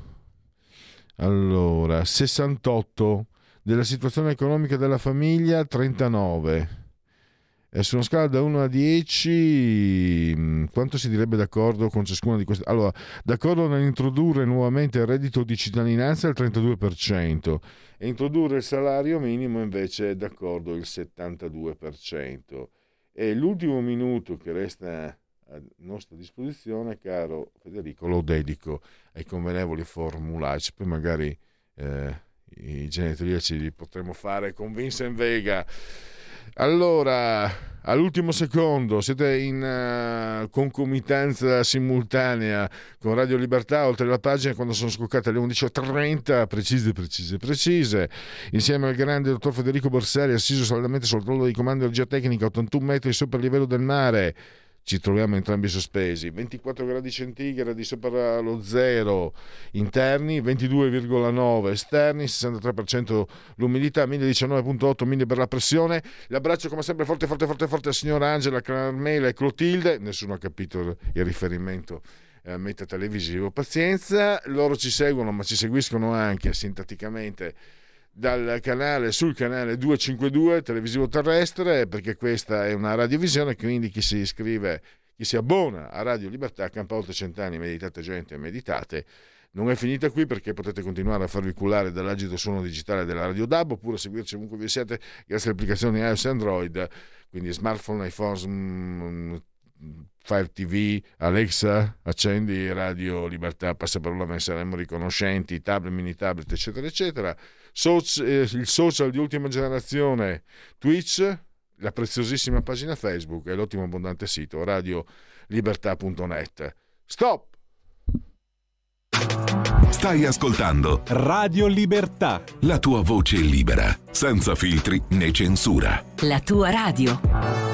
Speaker 1: Allora, 68, della situazione economica della famiglia, 39. E su una scala da 1 a 10, mm, quanto si direbbe d'accordo con ciascuna di queste? Allora, d'accordo nell'introdurre nuovamente il reddito di cittadinanza al 32% e introdurre il salario minimo invece è d'accordo il 72%. E l'ultimo minuto che resta a nostra disposizione, caro Federico, lo dedico ai convenevoli formulaici, poi magari eh, i genetriaci li potremo fare con Vincent Vega. Allora, all'ultimo secondo, siete in uh, concomitanza simultanea con Radio Libertà, oltre la pagina quando sono scoccate le 11.30, precise, precise, precise, insieme al grande dottor Federico Borsari, assiso saldamente sul ruolo di comando di energia tecnica, 81 metri sopra il livello del mare ci troviamo entrambi sospesi, 24 gradi centigradi sopra lo zero interni, 22,9 esterni, 63% l'umidità, 1019,8 milli per la pressione. L'abbraccio come sempre forte forte forte forte a signora Angela, Carmela e Clotilde, nessuno ha capito il riferimento eh, meta televisivo. Pazienza, loro ci seguono ma ci seguiscono anche sintaticamente dal canale sul canale 252 televisivo terrestre perché questa è una radiovisione quindi chi si iscrive chi si abbona a Radio Libertà campa oltre cent'anni meditate gente meditate. Non è finita qui perché potete continuare a farvi cullare dall'agito suono digitale della Radio DAB oppure seguirci ovunque vi siete grazie alle applicazioni iOS e Android quindi smartphone, iPhone, Fire TV, Alexa, accendi Radio Libertà, passa per una saremo riconoscenti, tablet, mini tablet, eccetera, eccetera. Soci, eh, il social di ultima generazione, Twitch, la preziosissima pagina Facebook e l'ottimo abbondante sito radiolibertà.net. Stop!
Speaker 5: Stai ascoltando
Speaker 6: Radio Libertà.
Speaker 5: La tua voce libera, senza filtri né censura.
Speaker 7: La tua radio.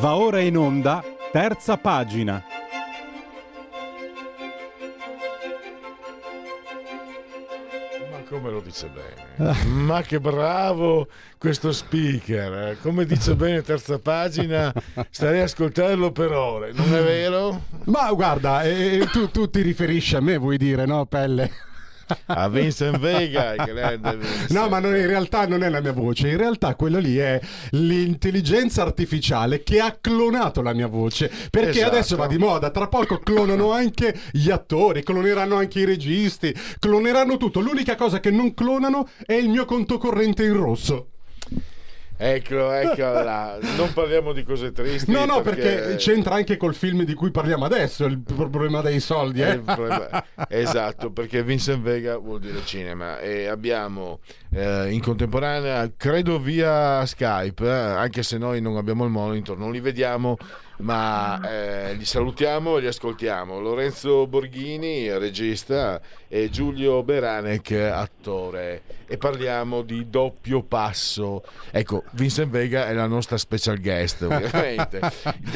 Speaker 7: Va ora in onda, terza pagina.
Speaker 1: Ma come lo dice bene. Ma che bravo questo speaker. eh. Come dice bene terza pagina, starei a ascoltarlo per ore, non è vero?
Speaker 8: Ma guarda, eh, tu, tu ti riferisci a me, vuoi dire, no, Pelle?
Speaker 1: A Vincent Vega, grande Vincent.
Speaker 8: No, ma non- in realtà non è la mia voce, in realtà quello lì è l'intelligenza artificiale che ha clonato la mia voce, perché
Speaker 1: Esatto.
Speaker 8: adesso va di moda, tra poco clonano anche gli attori, cloneranno anche i registi, cloneranno tutto, l'unica cosa che non clonano è il mio conto corrente in rosso.
Speaker 1: Eccolo, eccola. Non parliamo di cose tristi.
Speaker 8: No, no, perché c'entra anche col film di cui parliamo adesso, il problema dei soldi, eh?
Speaker 1: il problema- esatto, perché Vincent Vega vuol dire cinema e abbiamo eh, in contemporanea, credo via Skype, eh, anche se noi non abbiamo il monitor, non li vediamo, ma eh, li salutiamo e li ascoltiamo. Lorenzo Borghini, regista, e Giulio Beranek, attore. E parliamo di doppio passo. Ecco, Vincent Vega è la nostra special guest, ovviamente.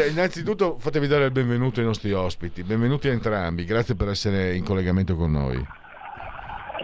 Speaker 1: Innanzitutto fatemi dare il benvenuto ai nostri ospiti. Benvenuti a entrambi, grazie per essere in collegamento con noi.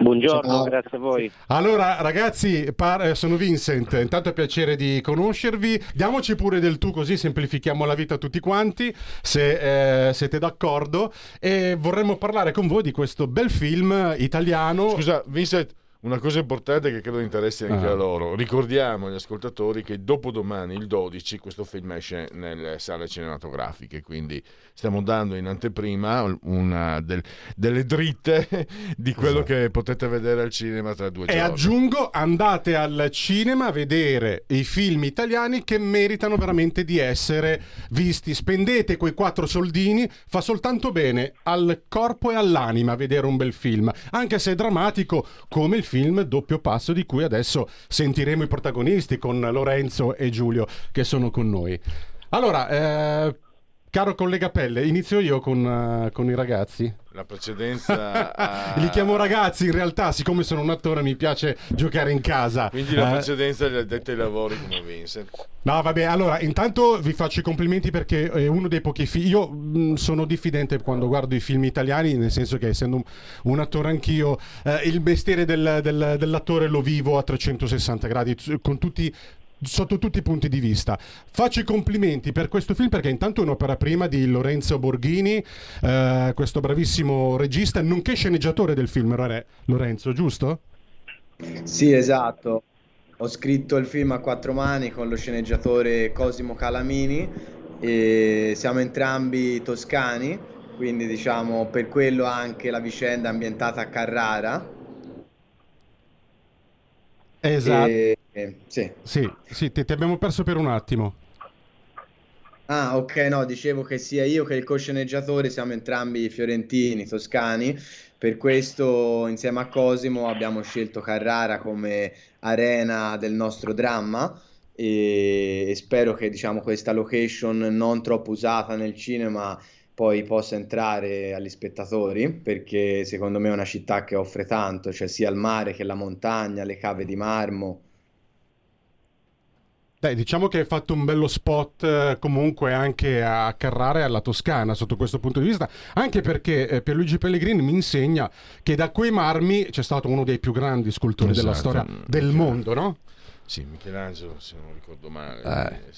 Speaker 9: Buongiorno,
Speaker 8: Ciao.
Speaker 9: grazie a voi.
Speaker 8: Allora, ragazzi, par- eh, sono Vincent. Intanto è piacere di conoscervi. Diamoci pure del tu, così semplifichiamo la vita a tutti quanti, se eh, siete d'accordo. E vorremmo parlare con voi di questo bel film italiano.
Speaker 1: Scusa, Vincent, una cosa importante che credo interessi anche
Speaker 8: Ah.
Speaker 1: a loro. Ricordiamo agli ascoltatori che dopodomani, il 12, questo film esce nelle sale cinematografiche, quindi stiamo dando in anteprima una del- delle dritte di quello che potete vedere al cinema tra due
Speaker 8: E
Speaker 1: giorni.
Speaker 8: aggiungo, andate al cinema a vedere i film italiani che meritano veramente di essere visti. Spendete quei quattro soldini, fa soltanto bene al corpo e all'anima vedere un bel film, anche se è drammatico come il film Doppio Passo di cui adesso sentiremo i protagonisti con Lorenzo e Giulio che sono con noi. Allora, eh, caro collega Pelle, inizio io con, eh, con i ragazzi.
Speaker 1: La precedenza a-
Speaker 8: Li chiamo ragazzi, in realtà, siccome sono un attore, mi piace giocare in casa.
Speaker 1: Quindi la
Speaker 8: Eh,
Speaker 1: precedenza agli addetti ai lavori come Vincent.
Speaker 8: No, vabbè, allora, intanto vi faccio i complimenti perché è uno dei pochi film. Io mh, sono diffidente quando guardo i film italiani, nel senso che essendo un, un attore anch'io, eh, il mestiere del- del- dell'attore lo vivo a 360 gradi, con tutti sotto tutti i punti di vista. Faccio i complimenti per questo film perché intanto è un'opera prima di Lorenzo Borghini, eh, questo bravissimo regista, nonché sceneggiatore del film, Lore- Lorenzo, giusto?
Speaker 10: Sì, esatto. Ho scritto il film a quattro mani con lo sceneggiatore Cosimo Calamini e siamo entrambi toscani, quindi diciamo per quello anche la vicenda ambientata a Carrara.
Speaker 8: Esatto.
Speaker 10: E- e- sì.
Speaker 8: Sì, sì, ti, ti abbiamo perso per un attimo.
Speaker 10: Ah, ok, no, dicevo che sia io che il co-sceneggiatore siamo entrambi fiorentini, toscani, per questo insieme a Cosimo abbiamo scelto Carrara come arena del nostro dramma e, e spero che diciamo questa location non troppo usata nel cinema poi possa entrare agli spettatori perché secondo me è una città che offre tanto, cioè sia il mare che la montagna, le cave di marmo.
Speaker 8: Dai, diciamo che hai fatto un bello spot eh, comunque anche a Carrara e alla Toscana sotto questo punto di vista, anche perché eh, Pierluigi Pellegrini mi insegna che da quei marmi c'è stato uno dei più grandi scultori della
Speaker 1: Esatto.
Speaker 8: storia del mondo, no?
Speaker 1: Sì, Michelangelo, se non ricordo male,
Speaker 8: Eh.
Speaker 1: eh,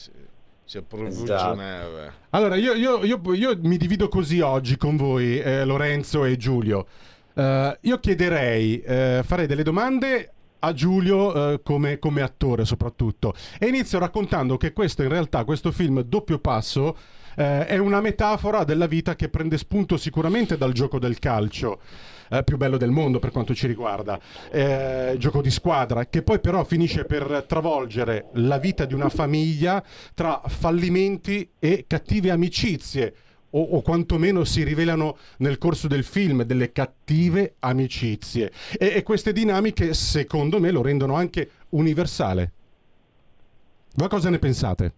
Speaker 1: si, approvvigionava.
Speaker 8: Allora, io, io- io- io mi divido così oggi con voi, eh, Lorenzo e Giulio. Eh, io chiederei, eh, farei delle domande a Giulio eh, come, come attore soprattutto e inizio raccontando che questo in realtà, questo film Doppio Passo, eh, è una metafora della vita che prende spunto sicuramente dal gioco del calcio. eh, più bello del mondo per quanto ci riguarda, eh, gioco di squadra, che poi però finisce per travolgere la vita di una famiglia tra fallimenti e cattive amicizie, o, o quantomeno si rivelano nel corso del film delle cattive amicizie. E, e queste dinamiche, secondo me, lo rendono anche universale. Voi cosa ne pensate?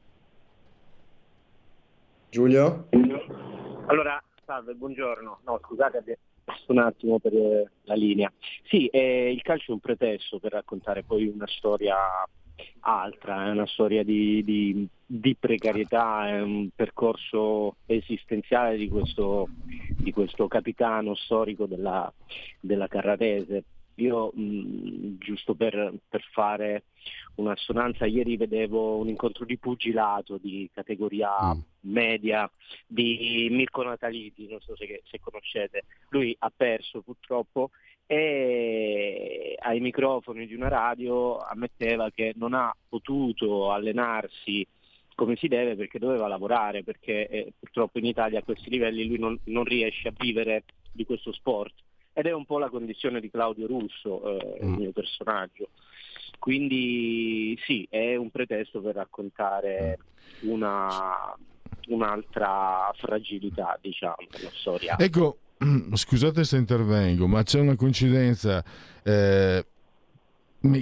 Speaker 10: Giulio?
Speaker 9: Allora, salve, buongiorno. No, scusate, abbiamo perso un attimo per eh, la linea. Sì, eh, il calcio è un pretesto per raccontare poi una storia altra, è una storia di, di- di precarietà, è un percorso esistenziale di questo, di questo capitano storico della, della Carrarese. Io, mh, giusto per, per fare un'assonanza, ieri vedevo un incontro di pugilato di categoria
Speaker 8: Mm.
Speaker 9: media di Mirko Nataliti, non so se, se conoscete. Lui ha perso purtroppo e ai microfoni di una radio ammetteva che non ha potuto allenarsi come si deve perché doveva lavorare, perché eh, purtroppo in Italia a questi livelli lui non, non riesce a vivere di questo sport. Ed è un po' la condizione di Claudio Russo, eh, il
Speaker 8: Mm.
Speaker 9: mio personaggio. Quindi sì, è un pretesto per raccontare una, un'altra fragilità, diciamo, della storia.
Speaker 1: Ecco, scusate se intervengo, ma c'è una coincidenza. eh,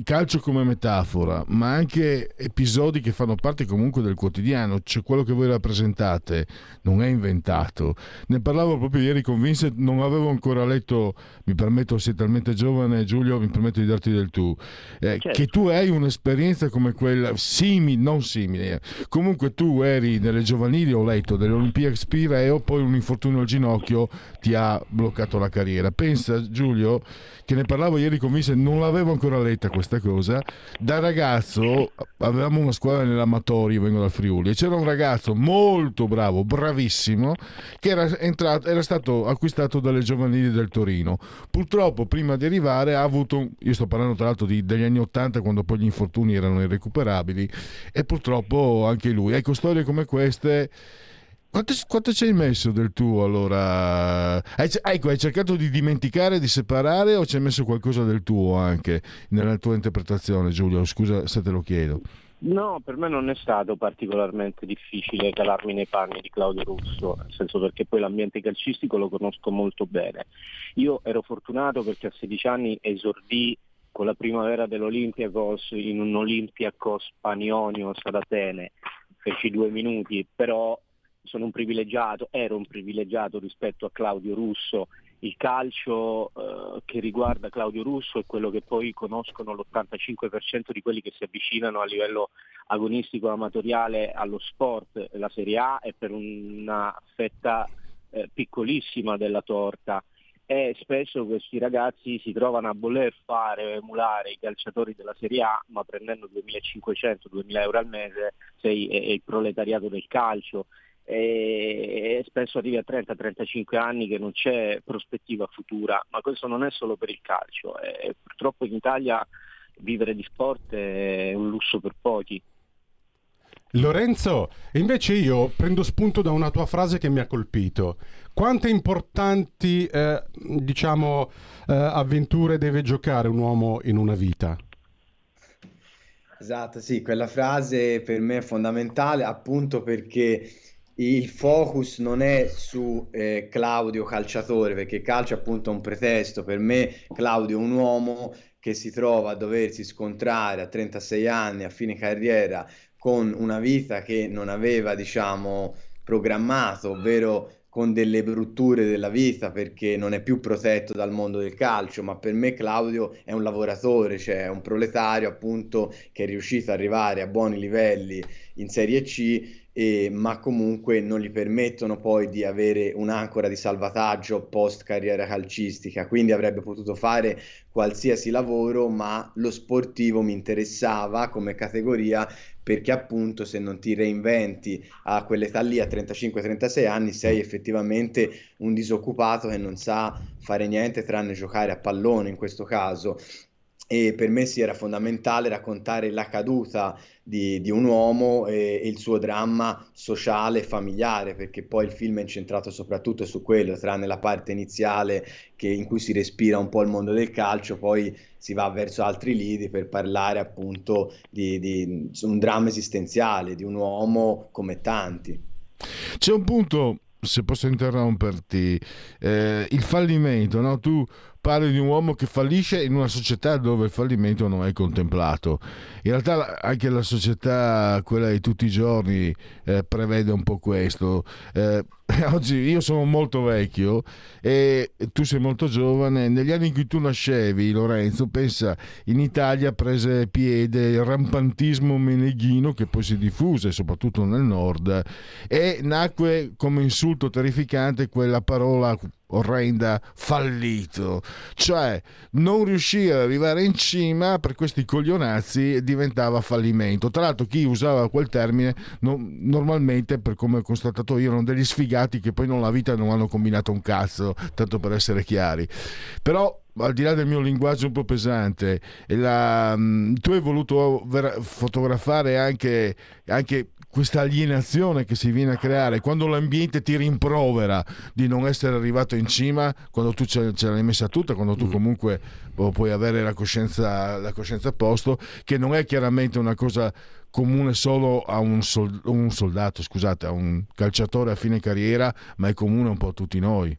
Speaker 1: calcio come metafora, ma anche episodi che fanno parte comunque del quotidiano, cioè quello che voi rappresentate non è inventato. Ne parlavo proprio ieri con Vincent, non avevo ancora letto, mi permetto, sei talmente giovane Giulio, mi permetto di darti del tu, eh,
Speaker 9: Certo.
Speaker 1: che tu hai un'esperienza come quella, simile, non simile, comunque tu eri nelle giovanili, ho letto, delle Olimpiadi Pireo, poi un infortunio al ginocchio ti ha bloccato la carriera. Pensa Giulio che ne parlavo ieri con Vincent, non l'avevo ancora letta questa cosa. Da ragazzo avevamo una squadra nell'amatorio, vengo dal Friuli, e c'era un ragazzo molto bravo, bravissimo, che era, entrato, era stato acquistato dalle giovanili del Torino. Purtroppo prima di arrivare ha avuto, io sto parlando tra l'altro di- degli anni 80 quando poi gli infortuni erano irrecuperabili, e purtroppo anche lui. Ecco, storie come queste... Quanto, quanto ci hai messo del tuo allora? Hai, ecco, hai cercato di dimenticare, di separare o ci hai messo qualcosa del tuo anche nella tua interpretazione, Giulio? Scusa se te lo chiedo.
Speaker 9: No, per me non è stato particolarmente difficile calarmi nei panni di Claudio Russo, nel senso perché poi l'ambiente calcistico lo conosco molto bene. Io ero fortunato perché a 16 anni esordì con la primavera dell'Olympiacos in un Olympiacos Panionios ad Atene, feci due minuti, però sono un privilegiato, ero un privilegiato rispetto a Claudio Russo. Il calcio eh, che riguarda Claudio Russo è quello che poi conoscono l'85% di quelli che si avvicinano a livello agonistico amatoriale allo sport. La Serie A è per una fetta eh, piccolissima della torta e spesso questi ragazzi si trovano a voler fare o emulare i calciatori della Serie A, ma prendendo 2.500-2.000 euro al mese sei il proletariato del calcio e spesso arrivi a 30-35 anni che non c'è prospettiva futura, ma questo non è solo per il calcio, e purtroppo in Italia vivere di sport è un lusso per pochi.
Speaker 8: Lorenzo, invece io prendo spunto da una tua frase che mi ha colpito. Quante importanti, eh, diciamo, eh, avventure deve giocare un uomo in una vita?
Speaker 10: Esatto, sì, quella frase per me è fondamentale appunto perché il focus non è su eh, Claudio calciatore, perché calcio è appunto un pretesto. Per me Claudio è un uomo che si trova a doversi scontrare a 36 anni, a fine carriera, con una vita che non aveva, diciamo, programmato, ovvero con delle brutture della vita perché non è più protetto dal mondo del calcio, ma per me Claudio è un lavoratore, cioè un proletario appunto che è riuscito ad arrivare a buoni livelli in Serie C, e, ma comunque non gli permettono poi di avere un'ancora di salvataggio post carriera calcistica, quindi avrebbe potuto fare qualsiasi lavoro, ma lo sportivo mi interessava come categoria perché appunto se non ti reinventi a quell'età lì, a 35-36 anni, sei effettivamente un disoccupato che non sa fare niente tranne giocare a pallone in questo caso. E per me sì era fondamentale raccontare la caduta di, di un uomo e, e il suo dramma sociale e familiare, perché poi il film è incentrato soprattutto su quello, tranne la parte iniziale che, in cui si respira un po' il mondo del calcio, poi si va verso altri lidi per parlare appunto di, di un dramma esistenziale, di un uomo come tanti.
Speaker 1: C'è un punto, se posso interromperti, eh, il fallimento, no? Tu parli di un uomo che fallisce in una società dove il fallimento non è contemplato. In realtà anche la società, quella di tutti i giorni, eh, prevede un po' questo. Eh, oggi io sono molto vecchio e tu sei molto giovane. Negli anni in cui tu nascevi, Lorenzo, pensa, in Italia prese piede il rampantismo meneghino che poi si diffuse soprattutto nel nord e nacque come insulto terrificante quella parola orrenda, fallito. Cioè, non riuscire ad arrivare in cima per questi coglionazzi diventava fallimento. Tra l'altro, chi usava quel termine no, normalmente, per come ho constatato io, erano degli sfigati che poi nella vita non hanno combinato un cazzo, tanto per essere chiari. Però al di là del mio linguaggio un po' pesante, la, mm, tu hai voluto fotografare anche, anche questa alienazione che si viene a creare quando l'ambiente ti rimprovera di non essere arrivato in cima, quando tu ce, l'hai messa tutta, quando tu mm. comunque puoi avere la coscienza, la coscienza a posto, che non è chiaramente una cosa comune solo a un soldato, scusate, a un calciatore a fine carriera, ma è comune un po' a tutti noi.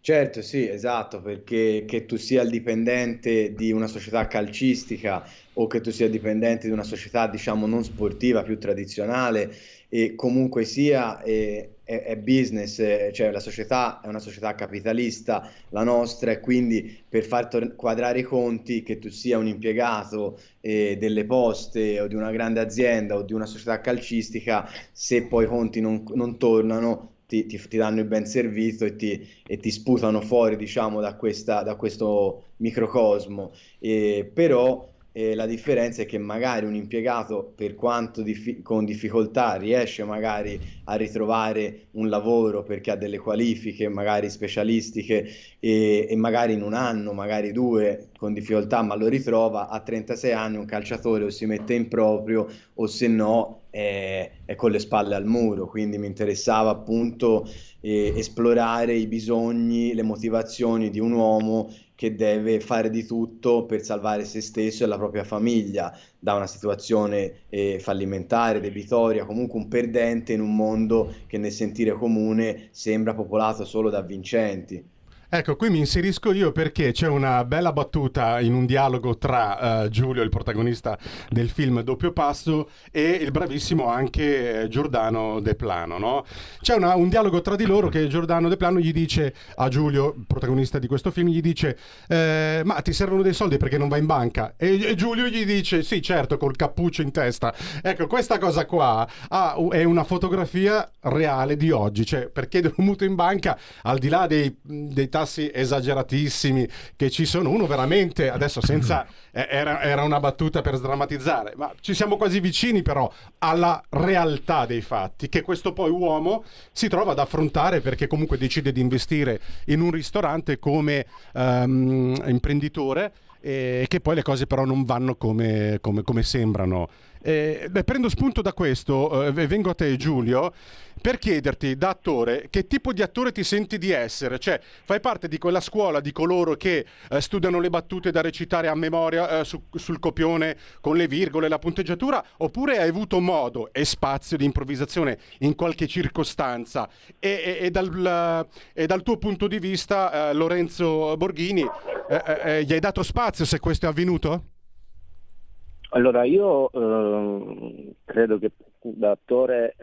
Speaker 10: Certo, sì, esatto, perché che tu sia il dipendente di una società calcistica o che tu sia dipendente di una società, diciamo, non sportiva, più tradizionale, e comunque sia è, è, è business, eh, cioè la società è una società capitalista, la nostra, e quindi per far tor- quadrare i conti, che tu sia un impiegato eh, delle poste o di una grande azienda o di una società calcistica, se poi i conti non, non tornano, ti, ti, ti, danno il ben servito e ti, e ti sputano fuori, diciamo, da, questa, da questo microcosmo. E, però eh, la differenza è che magari un impiegato, per quanto dif- con difficoltà, riesce magari a ritrovare un lavoro perché ha delle qualifiche magari specialistiche e, e magari in un anno, magari due, con difficoltà, ma lo ritrova, a 36 anni un calciatore o si mette in proprio o se no è, è con le spalle al muro. Quindi mi interessava appunto eh, esplorare i bisogni, le motivazioni di un uomo che deve fare di tutto per salvare se stesso e la propria famiglia da una situazione eh, fallimentare, debitoria, comunque un perdente in un mondo che nel sentire comune sembra popolato solo da vincenti.
Speaker 8: Ecco, qui mi inserisco io perché c'è una bella battuta in un dialogo tra uh, Giulio, il protagonista del film Doppio Passo, e il bravissimo anche eh, Giordano De Plano. No? C'è una, un dialogo tra di loro che Giordano De Plano gli dice a Giulio, protagonista di questo film, gli dice eh, ma ti servono dei soldi perché non vai in banca? E, e, Giulio gli dice sì certo col cappuccio in testa. Ecco, questa cosa qua ha, è una fotografia reale di oggi, cioè perché devo mutuo in banca al di là dei, dei tassi esageratissimi che ci sono. Uno veramente, adesso senza... Eh, era, era, una battuta per sdrammatizzare, ma ci siamo quasi vicini però alla realtà dei fatti, che questo poi uomo si trova ad affrontare perché comunque decide di investire in un ristorante come um, imprenditore e che poi le cose però non vanno come, come, come sembrano. Eh, prendo spunto da questo e eh, vengo a te Giulio per chiederti da attore che tipo di attore ti senti di essere, cioè fai parte di quella scuola di coloro che eh, studiano le battute da recitare a memoria eh, su, sul copione con le virgole la punteggiatura oppure hai avuto modo e spazio di improvvisazione in qualche circostanza e, e, e, dal, e dal, tuo punto di vista eh, Lorenzo Borghini eh, gli hai dato spazio se questo è avvenuto?
Speaker 9: Allora, io eh, credo che da attore,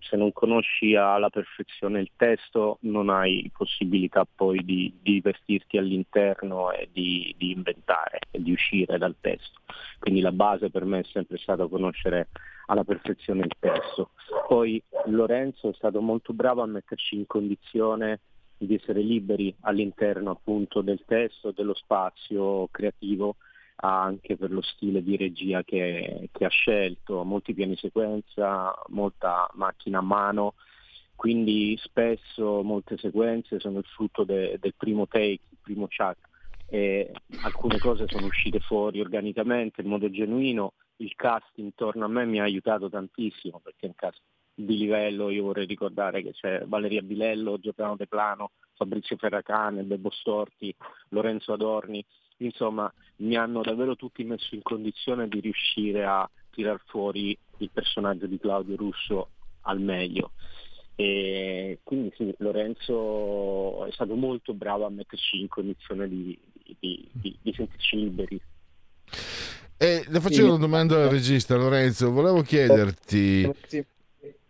Speaker 9: se non conosci alla perfezione il testo, non hai possibilità poi di, di divertirti all'interno e di, di, inventare e di uscire dal testo. Quindi la base per me è sempre stata conoscere alla perfezione il testo. Poi Lorenzo è stato molto bravo a metterci in condizione di essere liberi all'interno appunto del testo, dello spazio creativo anche per lo stile di regia che, che ha scelto, molti piani sequenza, molta macchina a mano, quindi spesso molte sequenze sono il frutto de, del primo take, il primo chat e alcune cose sono uscite fuori organicamente in modo genuino, il cast intorno a me mi ha aiutato tantissimo perché è un cast di livello, io vorrei ricordare che c'è Valeria Bilello, Giordano De Plano, Fabrizio Ferracane, Bebo Storti, Lorenzo Adorni, insomma mi hanno davvero tutti messo in condizione di riuscire a tirar fuori il personaggio di Claudio Russo al meglio. E quindi sì, Lorenzo è stato molto bravo a metterci in condizione di, di, di, di sentirci liberi.
Speaker 1: E le faccio una domanda al regista Lorenzo, volevo chiederti...
Speaker 10: Sì,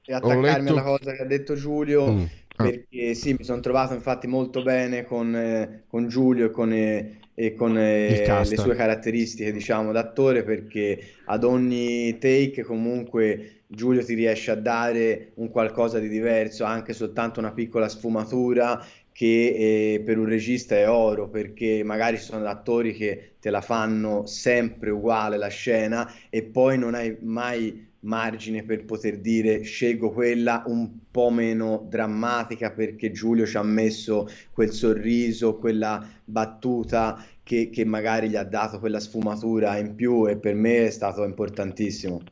Speaker 10: attaccarmi letto... alla cosa che ha detto Giulio. Mm. Ah. Perché sì, mi sono trovato infatti molto bene con, eh, con Giulio e con, eh, e con eh, le sue caratteristiche, diciamo, d'attore, perché ad ogni take comunque Giulio ti riesce a dare un qualcosa di diverso, anche soltanto una piccola sfumatura che eh, per un regista è oro perché magari ci sono attori che te la fanno sempre uguale la scena e poi non hai mai margine per poter dire scelgo quella un po' meno drammatica perché Giulio ci ha messo quel sorriso, quella battuta che, che magari gli ha dato quella sfumatura in più e per me è stato importantissimo.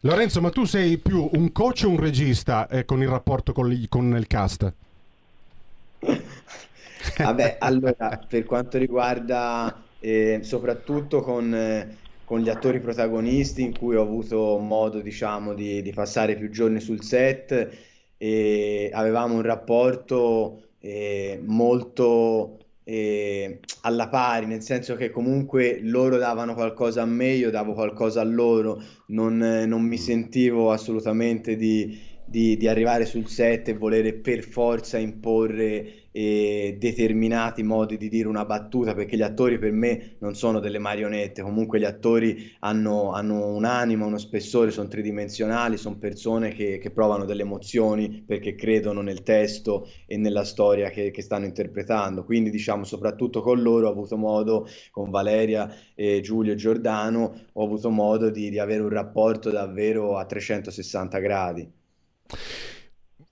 Speaker 8: Lorenzo, ma tu sei più un coach o un regista eh, con il rapporto con, gli- con il cast?
Speaker 10: Vabbè, allora, per quanto riguarda eh, soprattutto con, eh, con gli attori protagonisti in cui ho avuto modo, diciamo, di, di passare più giorni sul set, e avevamo un rapporto eh, molto eh, alla pari, nel senso che comunque loro davano qualcosa a me, io davo qualcosa a loro, non, eh, non mi sentivo assolutamente di, di, di arrivare sul set e volere per forza imporre eh, determinati modi di dire una battuta, perché gli attori per me non sono delle marionette, comunque gli attori hanno, hanno un'anima, uno spessore, sono tridimensionali, sono persone che, che, provano delle emozioni perché credono nel testo e nella storia che, che, stanno interpretando. Quindi diciamo soprattutto con loro ho avuto modo, con Valeria, eh, Giulio e Giordano, ho avuto modo di, di avere un rapporto davvero a 360 gradi.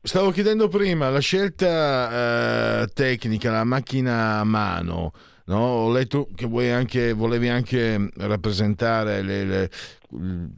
Speaker 1: Stavo chiedendo prima la scelta eh, tecnica, la macchina a mano. No? Ho letto che anche, volevi anche rappresentare le, le,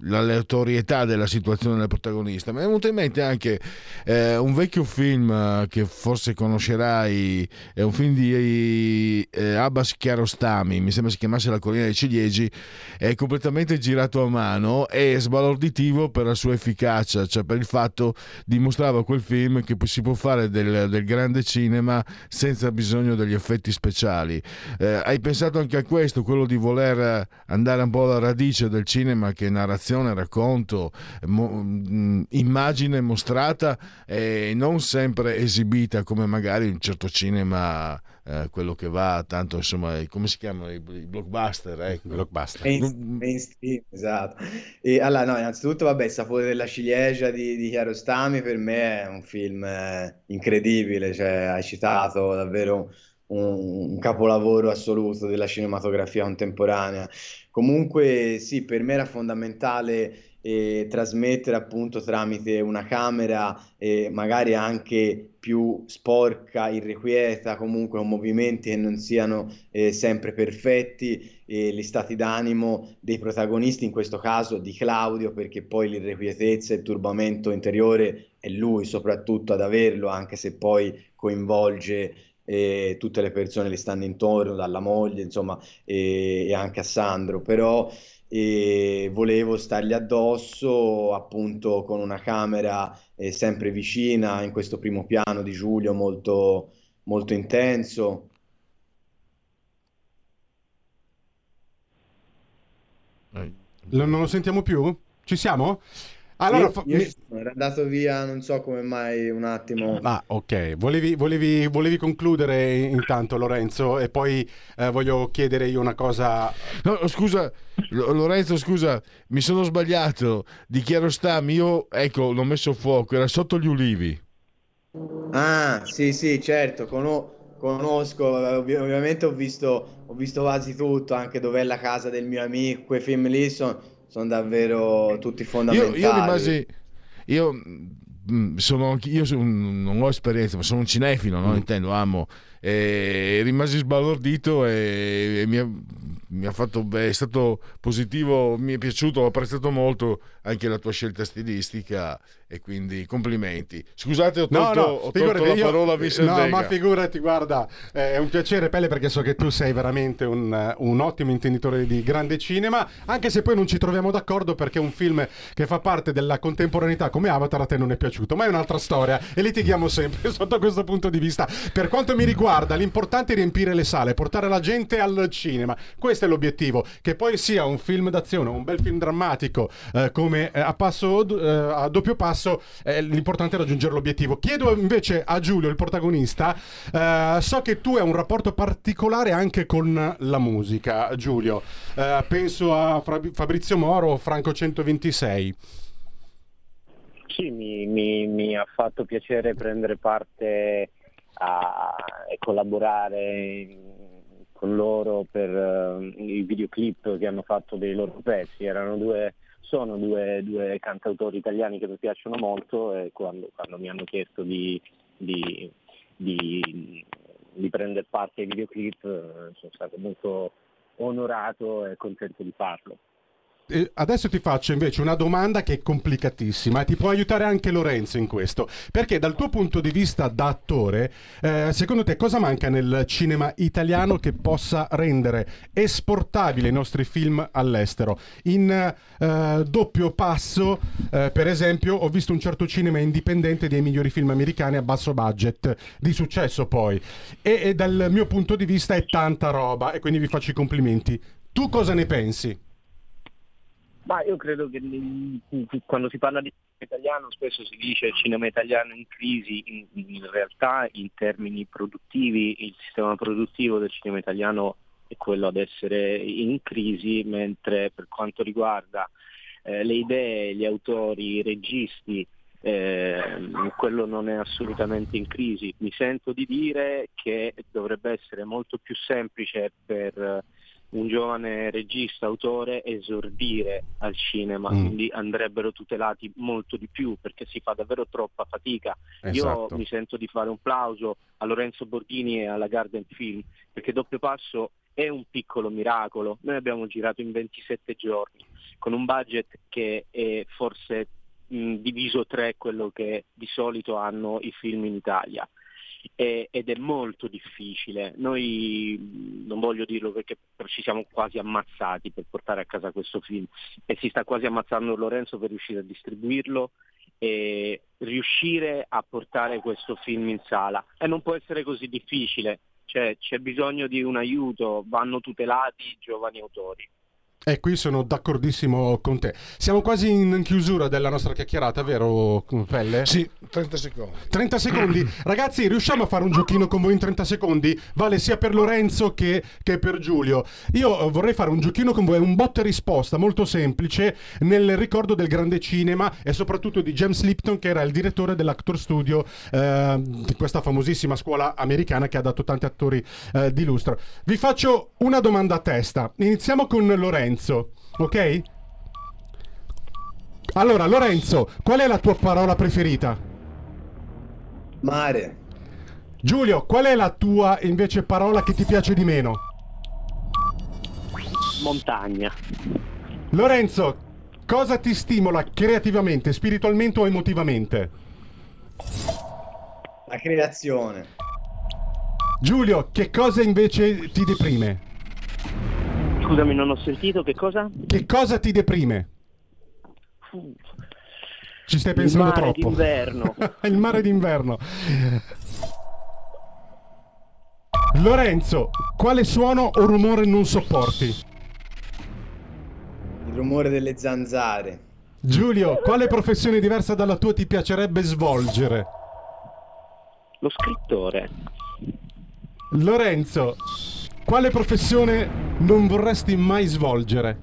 Speaker 1: l'aleatorietà della situazione del protagonista. Mi è venuto in mente anche eh, un vecchio film eh, che forse conoscerai, è un film di eh, Abbas Chiarostami, mi sembra si chiamasse La collina dei ciliegi, è completamente girato a mano e sbalorditivo per la sua efficacia, cioè per il fatto dimostrava quel film che si può fare del, del grande cinema senza bisogno degli effetti speciali. Eh, hai pensato anche a questo, quello di voler andare un po' alla radice del cinema che narrazione, racconto, mo, mm, immagine mostrata e non sempre esibita come magari un certo cinema eh, quello che va tanto insomma come si chiamano i, i blockbuster ecco.
Speaker 8: blockbuster.
Speaker 10: Main, mainstream esatto. E allora no innanzitutto vabbè il sapore della ciliegia di, di Chiarostami per me è un film eh, incredibile cioè hai citato davvero un, capolavoro assoluto della cinematografia contemporanea. Comunque sì, per me era fondamentale eh, trasmettere appunto tramite una camera eh, magari anche più sporca, irrequieta, comunque con movimenti che non siano eh, sempre perfetti, gli stati d'animo dei protagonisti, in questo caso di Claudio, perché poi l'irrequietezza e il turbamento interiore è lui soprattutto ad averlo, anche se poi coinvolge e tutte le persone che stanno intorno, dalla moglie, insomma, e, e anche a Sandro, però e volevo stargli addosso appunto con una camera eh, sempre vicina in questo primo piano di Giulio molto, molto intenso.
Speaker 8: Non lo sentiamo più? Ci siamo? Allora,
Speaker 10: io, io mi... sono, era andato via, non so come mai, un attimo.
Speaker 8: Ah, ok. Volevi, volevi, volevi concludere intanto, Lorenzo, e poi eh, voglio chiedere io una cosa.
Speaker 1: No, scusa, Lorenzo, scusa, mi sono sbagliato. Di Chiarostami, io, ecco, l'ho messo a fuoco, era sotto gli ulivi.
Speaker 10: Ah, sì, sì, certo, conosco conosco, ov- ovviamente ho visto, ho visto quasi tutto, anche dov'è la casa del mio amico, quei film lì sono sono davvero tutti fondamentali.
Speaker 1: Io, io rimasi, io mm, sono, io sono, non ho esperienza, ma sono un cinefilo, no? mm. intendo, amo, e rimasi sbalordito e, e mi, mi, ha, fatto, beh, è stato positivo, mi è piaciuto, ho apprezzato molto anche la tua scelta stilistica e quindi complimenti. Scusate, ho tolto, no, no, ho tolto la io, parola a Vincent
Speaker 8: No, ma figurati, guarda, è un piacere Pelle perché so che tu sei veramente un, un, ottimo intenditore di grande cinema, anche se poi non ci troviamo d'accordo perché un film che fa parte della contemporaneità come Avatar a te non è piaciuto, ma è un'altra storia e litighiamo sempre sotto questo punto di vista. Per quanto mi riguarda, l'importante è riempire le sale, portare la gente al cinema. Questo è l'obiettivo, che poi sia un film d'azione, un bel film drammatico eh, come eh, a passo eh, a doppio passo l'importante è raggiungere l'obiettivo. Chiedo invece a Giulio, il protagonista, eh, so che tu hai un rapporto particolare anche con la musica, Giulio. Eh, penso a Fabrizio Moro, Franco 126.
Speaker 9: Sì, mi, mi, mi, ha fatto piacere prendere parte a collaborare con loro per uh, i videoclip che hanno fatto dei loro pezzi. Erano due, sono due, due cantautori italiani che mi piacciono molto e quando, quando mi hanno chiesto di, di, di, di prendere parte ai videoclip eh, sono stato molto onorato e contento di farlo.
Speaker 8: Adesso ti faccio invece una domanda che è complicatissima e ti può aiutare anche Lorenzo in questo. Perché dal tuo punto di vista da attore, eh, secondo te cosa manca nel cinema italiano che possa rendere esportabili i nostri film all'estero? In eh, doppio passo, eh, per esempio, ho visto un certo cinema indipendente dei migliori film americani a basso budget, di successo poi. E, e dal mio punto di vista è tanta roba e quindi vi faccio i complimenti. Tu cosa ne pensi?
Speaker 9: Ma io credo che quando si parla di cinema italiano spesso si dice cinema italiano in crisi, in, in, realtà in termini produttivi il sistema produttivo del cinema italiano è quello ad essere in crisi, mentre per quanto riguarda eh, le idee, gli autori, i registi, eh, quello non è assolutamente in crisi. Mi sento di dire che dovrebbe essere molto più semplice per un giovane regista, autore esordire al cinema, mm. quindi andrebbero tutelati molto di più perché si fa davvero troppa fatica. Esatto. Io mi sento di fare un plauso a Lorenzo Borghini e alla Garden Film perché Doppio Passo è un piccolo miracolo. Noi abbiamo girato in 27 giorni con un budget che è forse mh, diviso tre quello che di solito hanno i film in Italia e, ed è molto difficile. Noi non voglio dirlo perché ci siamo quasi ammazzati per portare a casa questo film e si sta quasi ammazzando Lorenzo per riuscire a distribuirlo e riuscire a portare questo film in sala. E non può essere così difficile, cioè, c'è bisogno di un aiuto, vanno tutelati i giovani autori.
Speaker 8: E qui sono d'accordissimo con te. Siamo quasi in chiusura della nostra chiacchierata, vero Pelle?
Speaker 1: Sì, 30 secondi.
Speaker 8: 30 secondi. Ragazzi, riusciamo a fare un giochino con voi in 30 secondi? Vale sia per Lorenzo che, che per Giulio. Io eh, vorrei fare un giochino con voi, un botta e risposta molto semplice nel ricordo del grande cinema e soprattutto di James Lipton che era il direttore dell'Actor Studio eh, di questa famosissima scuola americana che ha dato tanti attori eh, di lustro. Vi faccio una domanda a testa. Iniziamo con Lorenzo. Lorenzo, ok? Allora, Lorenzo, qual è la tua parola preferita?
Speaker 10: Mare.
Speaker 8: Giulio, qual è la tua invece parola che ti piace di meno?
Speaker 9: Montagna.
Speaker 8: Lorenzo, cosa ti stimola creativamente, spiritualmente o emotivamente?
Speaker 10: La creazione.
Speaker 8: Giulio, che cosa invece ti deprime?
Speaker 9: Scusami, non ho sentito che cosa?
Speaker 8: Che cosa ti deprime? Ci stai pensando
Speaker 9: il
Speaker 8: mare
Speaker 9: troppo. D'inverno.
Speaker 8: il mare d'inverno. Lorenzo, quale suono o rumore non sopporti?
Speaker 10: Il rumore delle zanzare.
Speaker 8: Giulio, quale professione diversa dalla tua ti piacerebbe svolgere?
Speaker 9: Lo scrittore.
Speaker 8: Lorenzo, quale professione non vorresti mai svolgere?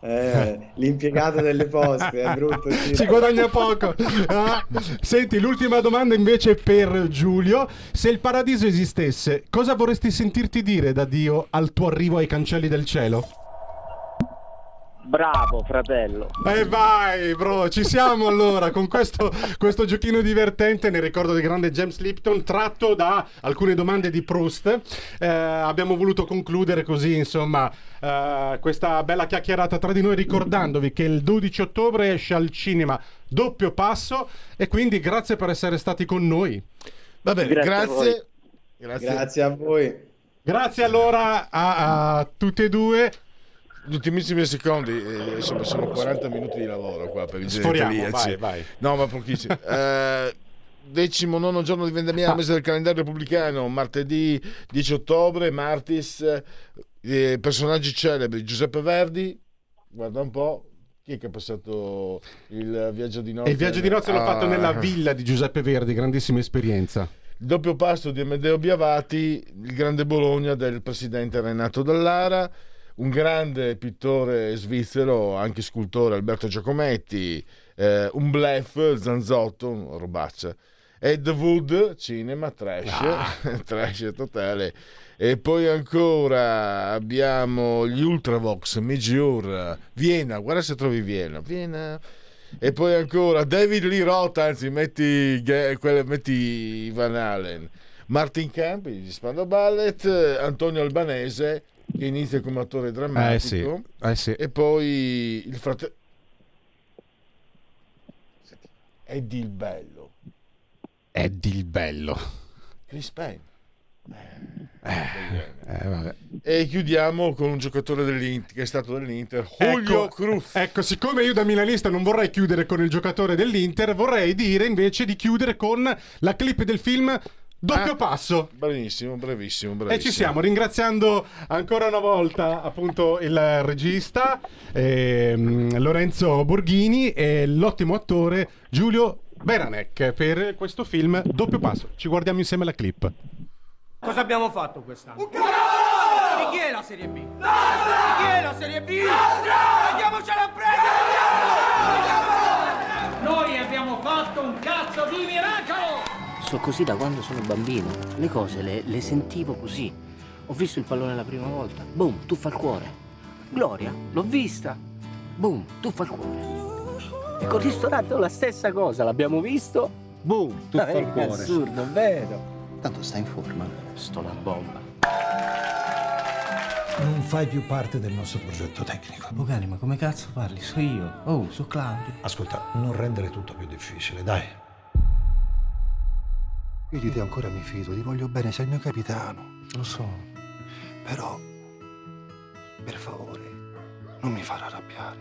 Speaker 10: Eh, l'impiegato delle poste è brutto. Sì.
Speaker 8: Si guadagna poco. Ah. Senti, l'ultima domanda invece per Giulio. Se il paradiso esistesse, cosa vorresti sentirti dire da Dio al tuo arrivo ai cancelli del cielo?
Speaker 9: Bravo fratello.
Speaker 8: E vai, bro, ci siamo allora con questo, questo giochino divertente nel ricordo del grande James Lipton tratto da alcune domande di Proust. Eh, abbiamo voluto concludere così, insomma, eh, questa bella chiacchierata tra di noi ricordandovi che il 12 ottobre esce al cinema doppio passo e quindi grazie per essere stati con noi.
Speaker 1: Va bene, grazie.
Speaker 10: Grazie, grazie. grazie a voi.
Speaker 8: Grazie allora a, a tutti e due
Speaker 1: gli ultimissimi secondi, eh, insomma, sono 40 minuti di lavoro qua per i
Speaker 8: Sforiamo, vai, vai.
Speaker 1: No, ma pochissimi. eh, decimo nono giorno di vendemmia ah. mese del calendario repubblicano, martedì 10 ottobre, Martis, eh, personaggi celebri, Giuseppe Verdi, guarda un po', chi è che ha passato il viaggio di nozze?
Speaker 8: il viaggio di nozze ah. l'ho fatto nella villa di Giuseppe Verdi, grandissima esperienza.
Speaker 1: Il doppio pasto di Amedeo Biavati, il grande Bologna del presidente Renato Dallara, un grande pittore svizzero, anche scultore Alberto Giacometti, eh, un blef Zanzotto, robaccia. Ed Wood, cinema, trash,
Speaker 8: Ah.
Speaker 1: trash totale. E poi ancora abbiamo gli Ultravox, Mijur, Vienna, guarda se trovi Vienna, Vienna. E poi ancora David Lee Roth, anzi metti, metti Van Allen, Martin Campi di Spando Ballet, Antonio Albanese che inizia come attore drammatico
Speaker 8: Eh sì, eh sì.
Speaker 1: e poi il fratello Eddie il Bello,
Speaker 8: Eddie il bello.
Speaker 1: Chris Payne.
Speaker 8: Eh, vabbè.
Speaker 1: E chiudiamo con un giocatore dell'Inter che è stato dell'Inter, Julio
Speaker 8: Ecco,
Speaker 1: Cruz.
Speaker 8: ecco, siccome io da milanista non vorrei chiudere con il giocatore dell'Inter, vorrei dire invece di chiudere con la clip del film Doppio
Speaker 1: Ah,
Speaker 8: Passo.
Speaker 1: Bravissimo, bravissimo,
Speaker 8: E
Speaker 1: bravissimo.
Speaker 8: ci siamo, ringraziando ancora una volta appunto il regista ehm, Lorenzo Borghini e l'ottimo attore Giulio Beranek per questo film Doppio Passo. Ci guardiamo insieme la clip.
Speaker 11: Cosa abbiamo fatto quest'anno? Un Di chi è la Serie B? Di chi è la Serie B? Andiamocela a prendere! Noi abbiamo fatto un cazzo di miracolo!
Speaker 12: So così da quando sono bambino. Le cose le, le sentivo così. Ho visto il pallone la prima volta. Boom, tuffa al cuore. Gloria, l'ho vista. Boom, tuffa al cuore. E col ristorante ho la stessa cosa. L'abbiamo visto. Boom,
Speaker 13: Tuffa al
Speaker 12: È
Speaker 13: cuore.
Speaker 12: assurdo, è vero.
Speaker 13: Tanto stai in forma.
Speaker 12: Sto una bomba.
Speaker 13: Non fai più parte del nostro progetto tecnico.
Speaker 12: Bogani, ma come cazzo parli? So io. Oh, so Claudio.
Speaker 13: Ascolta, non rendere tutto più difficile, dai. Io di te ancora mi fido, ti voglio bene, sei il mio capitano.
Speaker 12: Lo so.
Speaker 13: Però, per favore, non mi farà arrabbiare.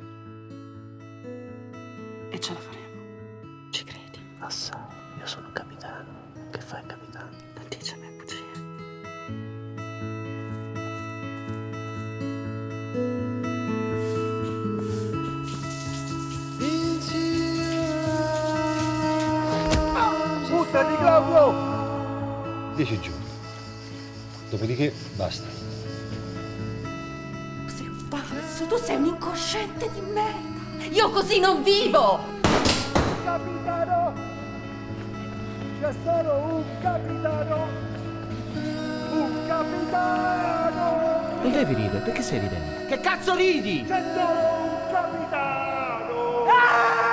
Speaker 12: E ce la faremo. Ci credi? Assai. Io sono capitano. Che fai, capitano? Non
Speaker 13: 10 giorni. Dopodiché basta.
Speaker 7: Sei un pazzo, tu sei un incosciente di merda. Io così non vivo.
Speaker 11: Capitano! C'è solo un capitano! Un capitano!
Speaker 12: Non devi ridere, perché stai ridendo?
Speaker 11: Che cazzo ridi? C'è solo un capitano! Ah!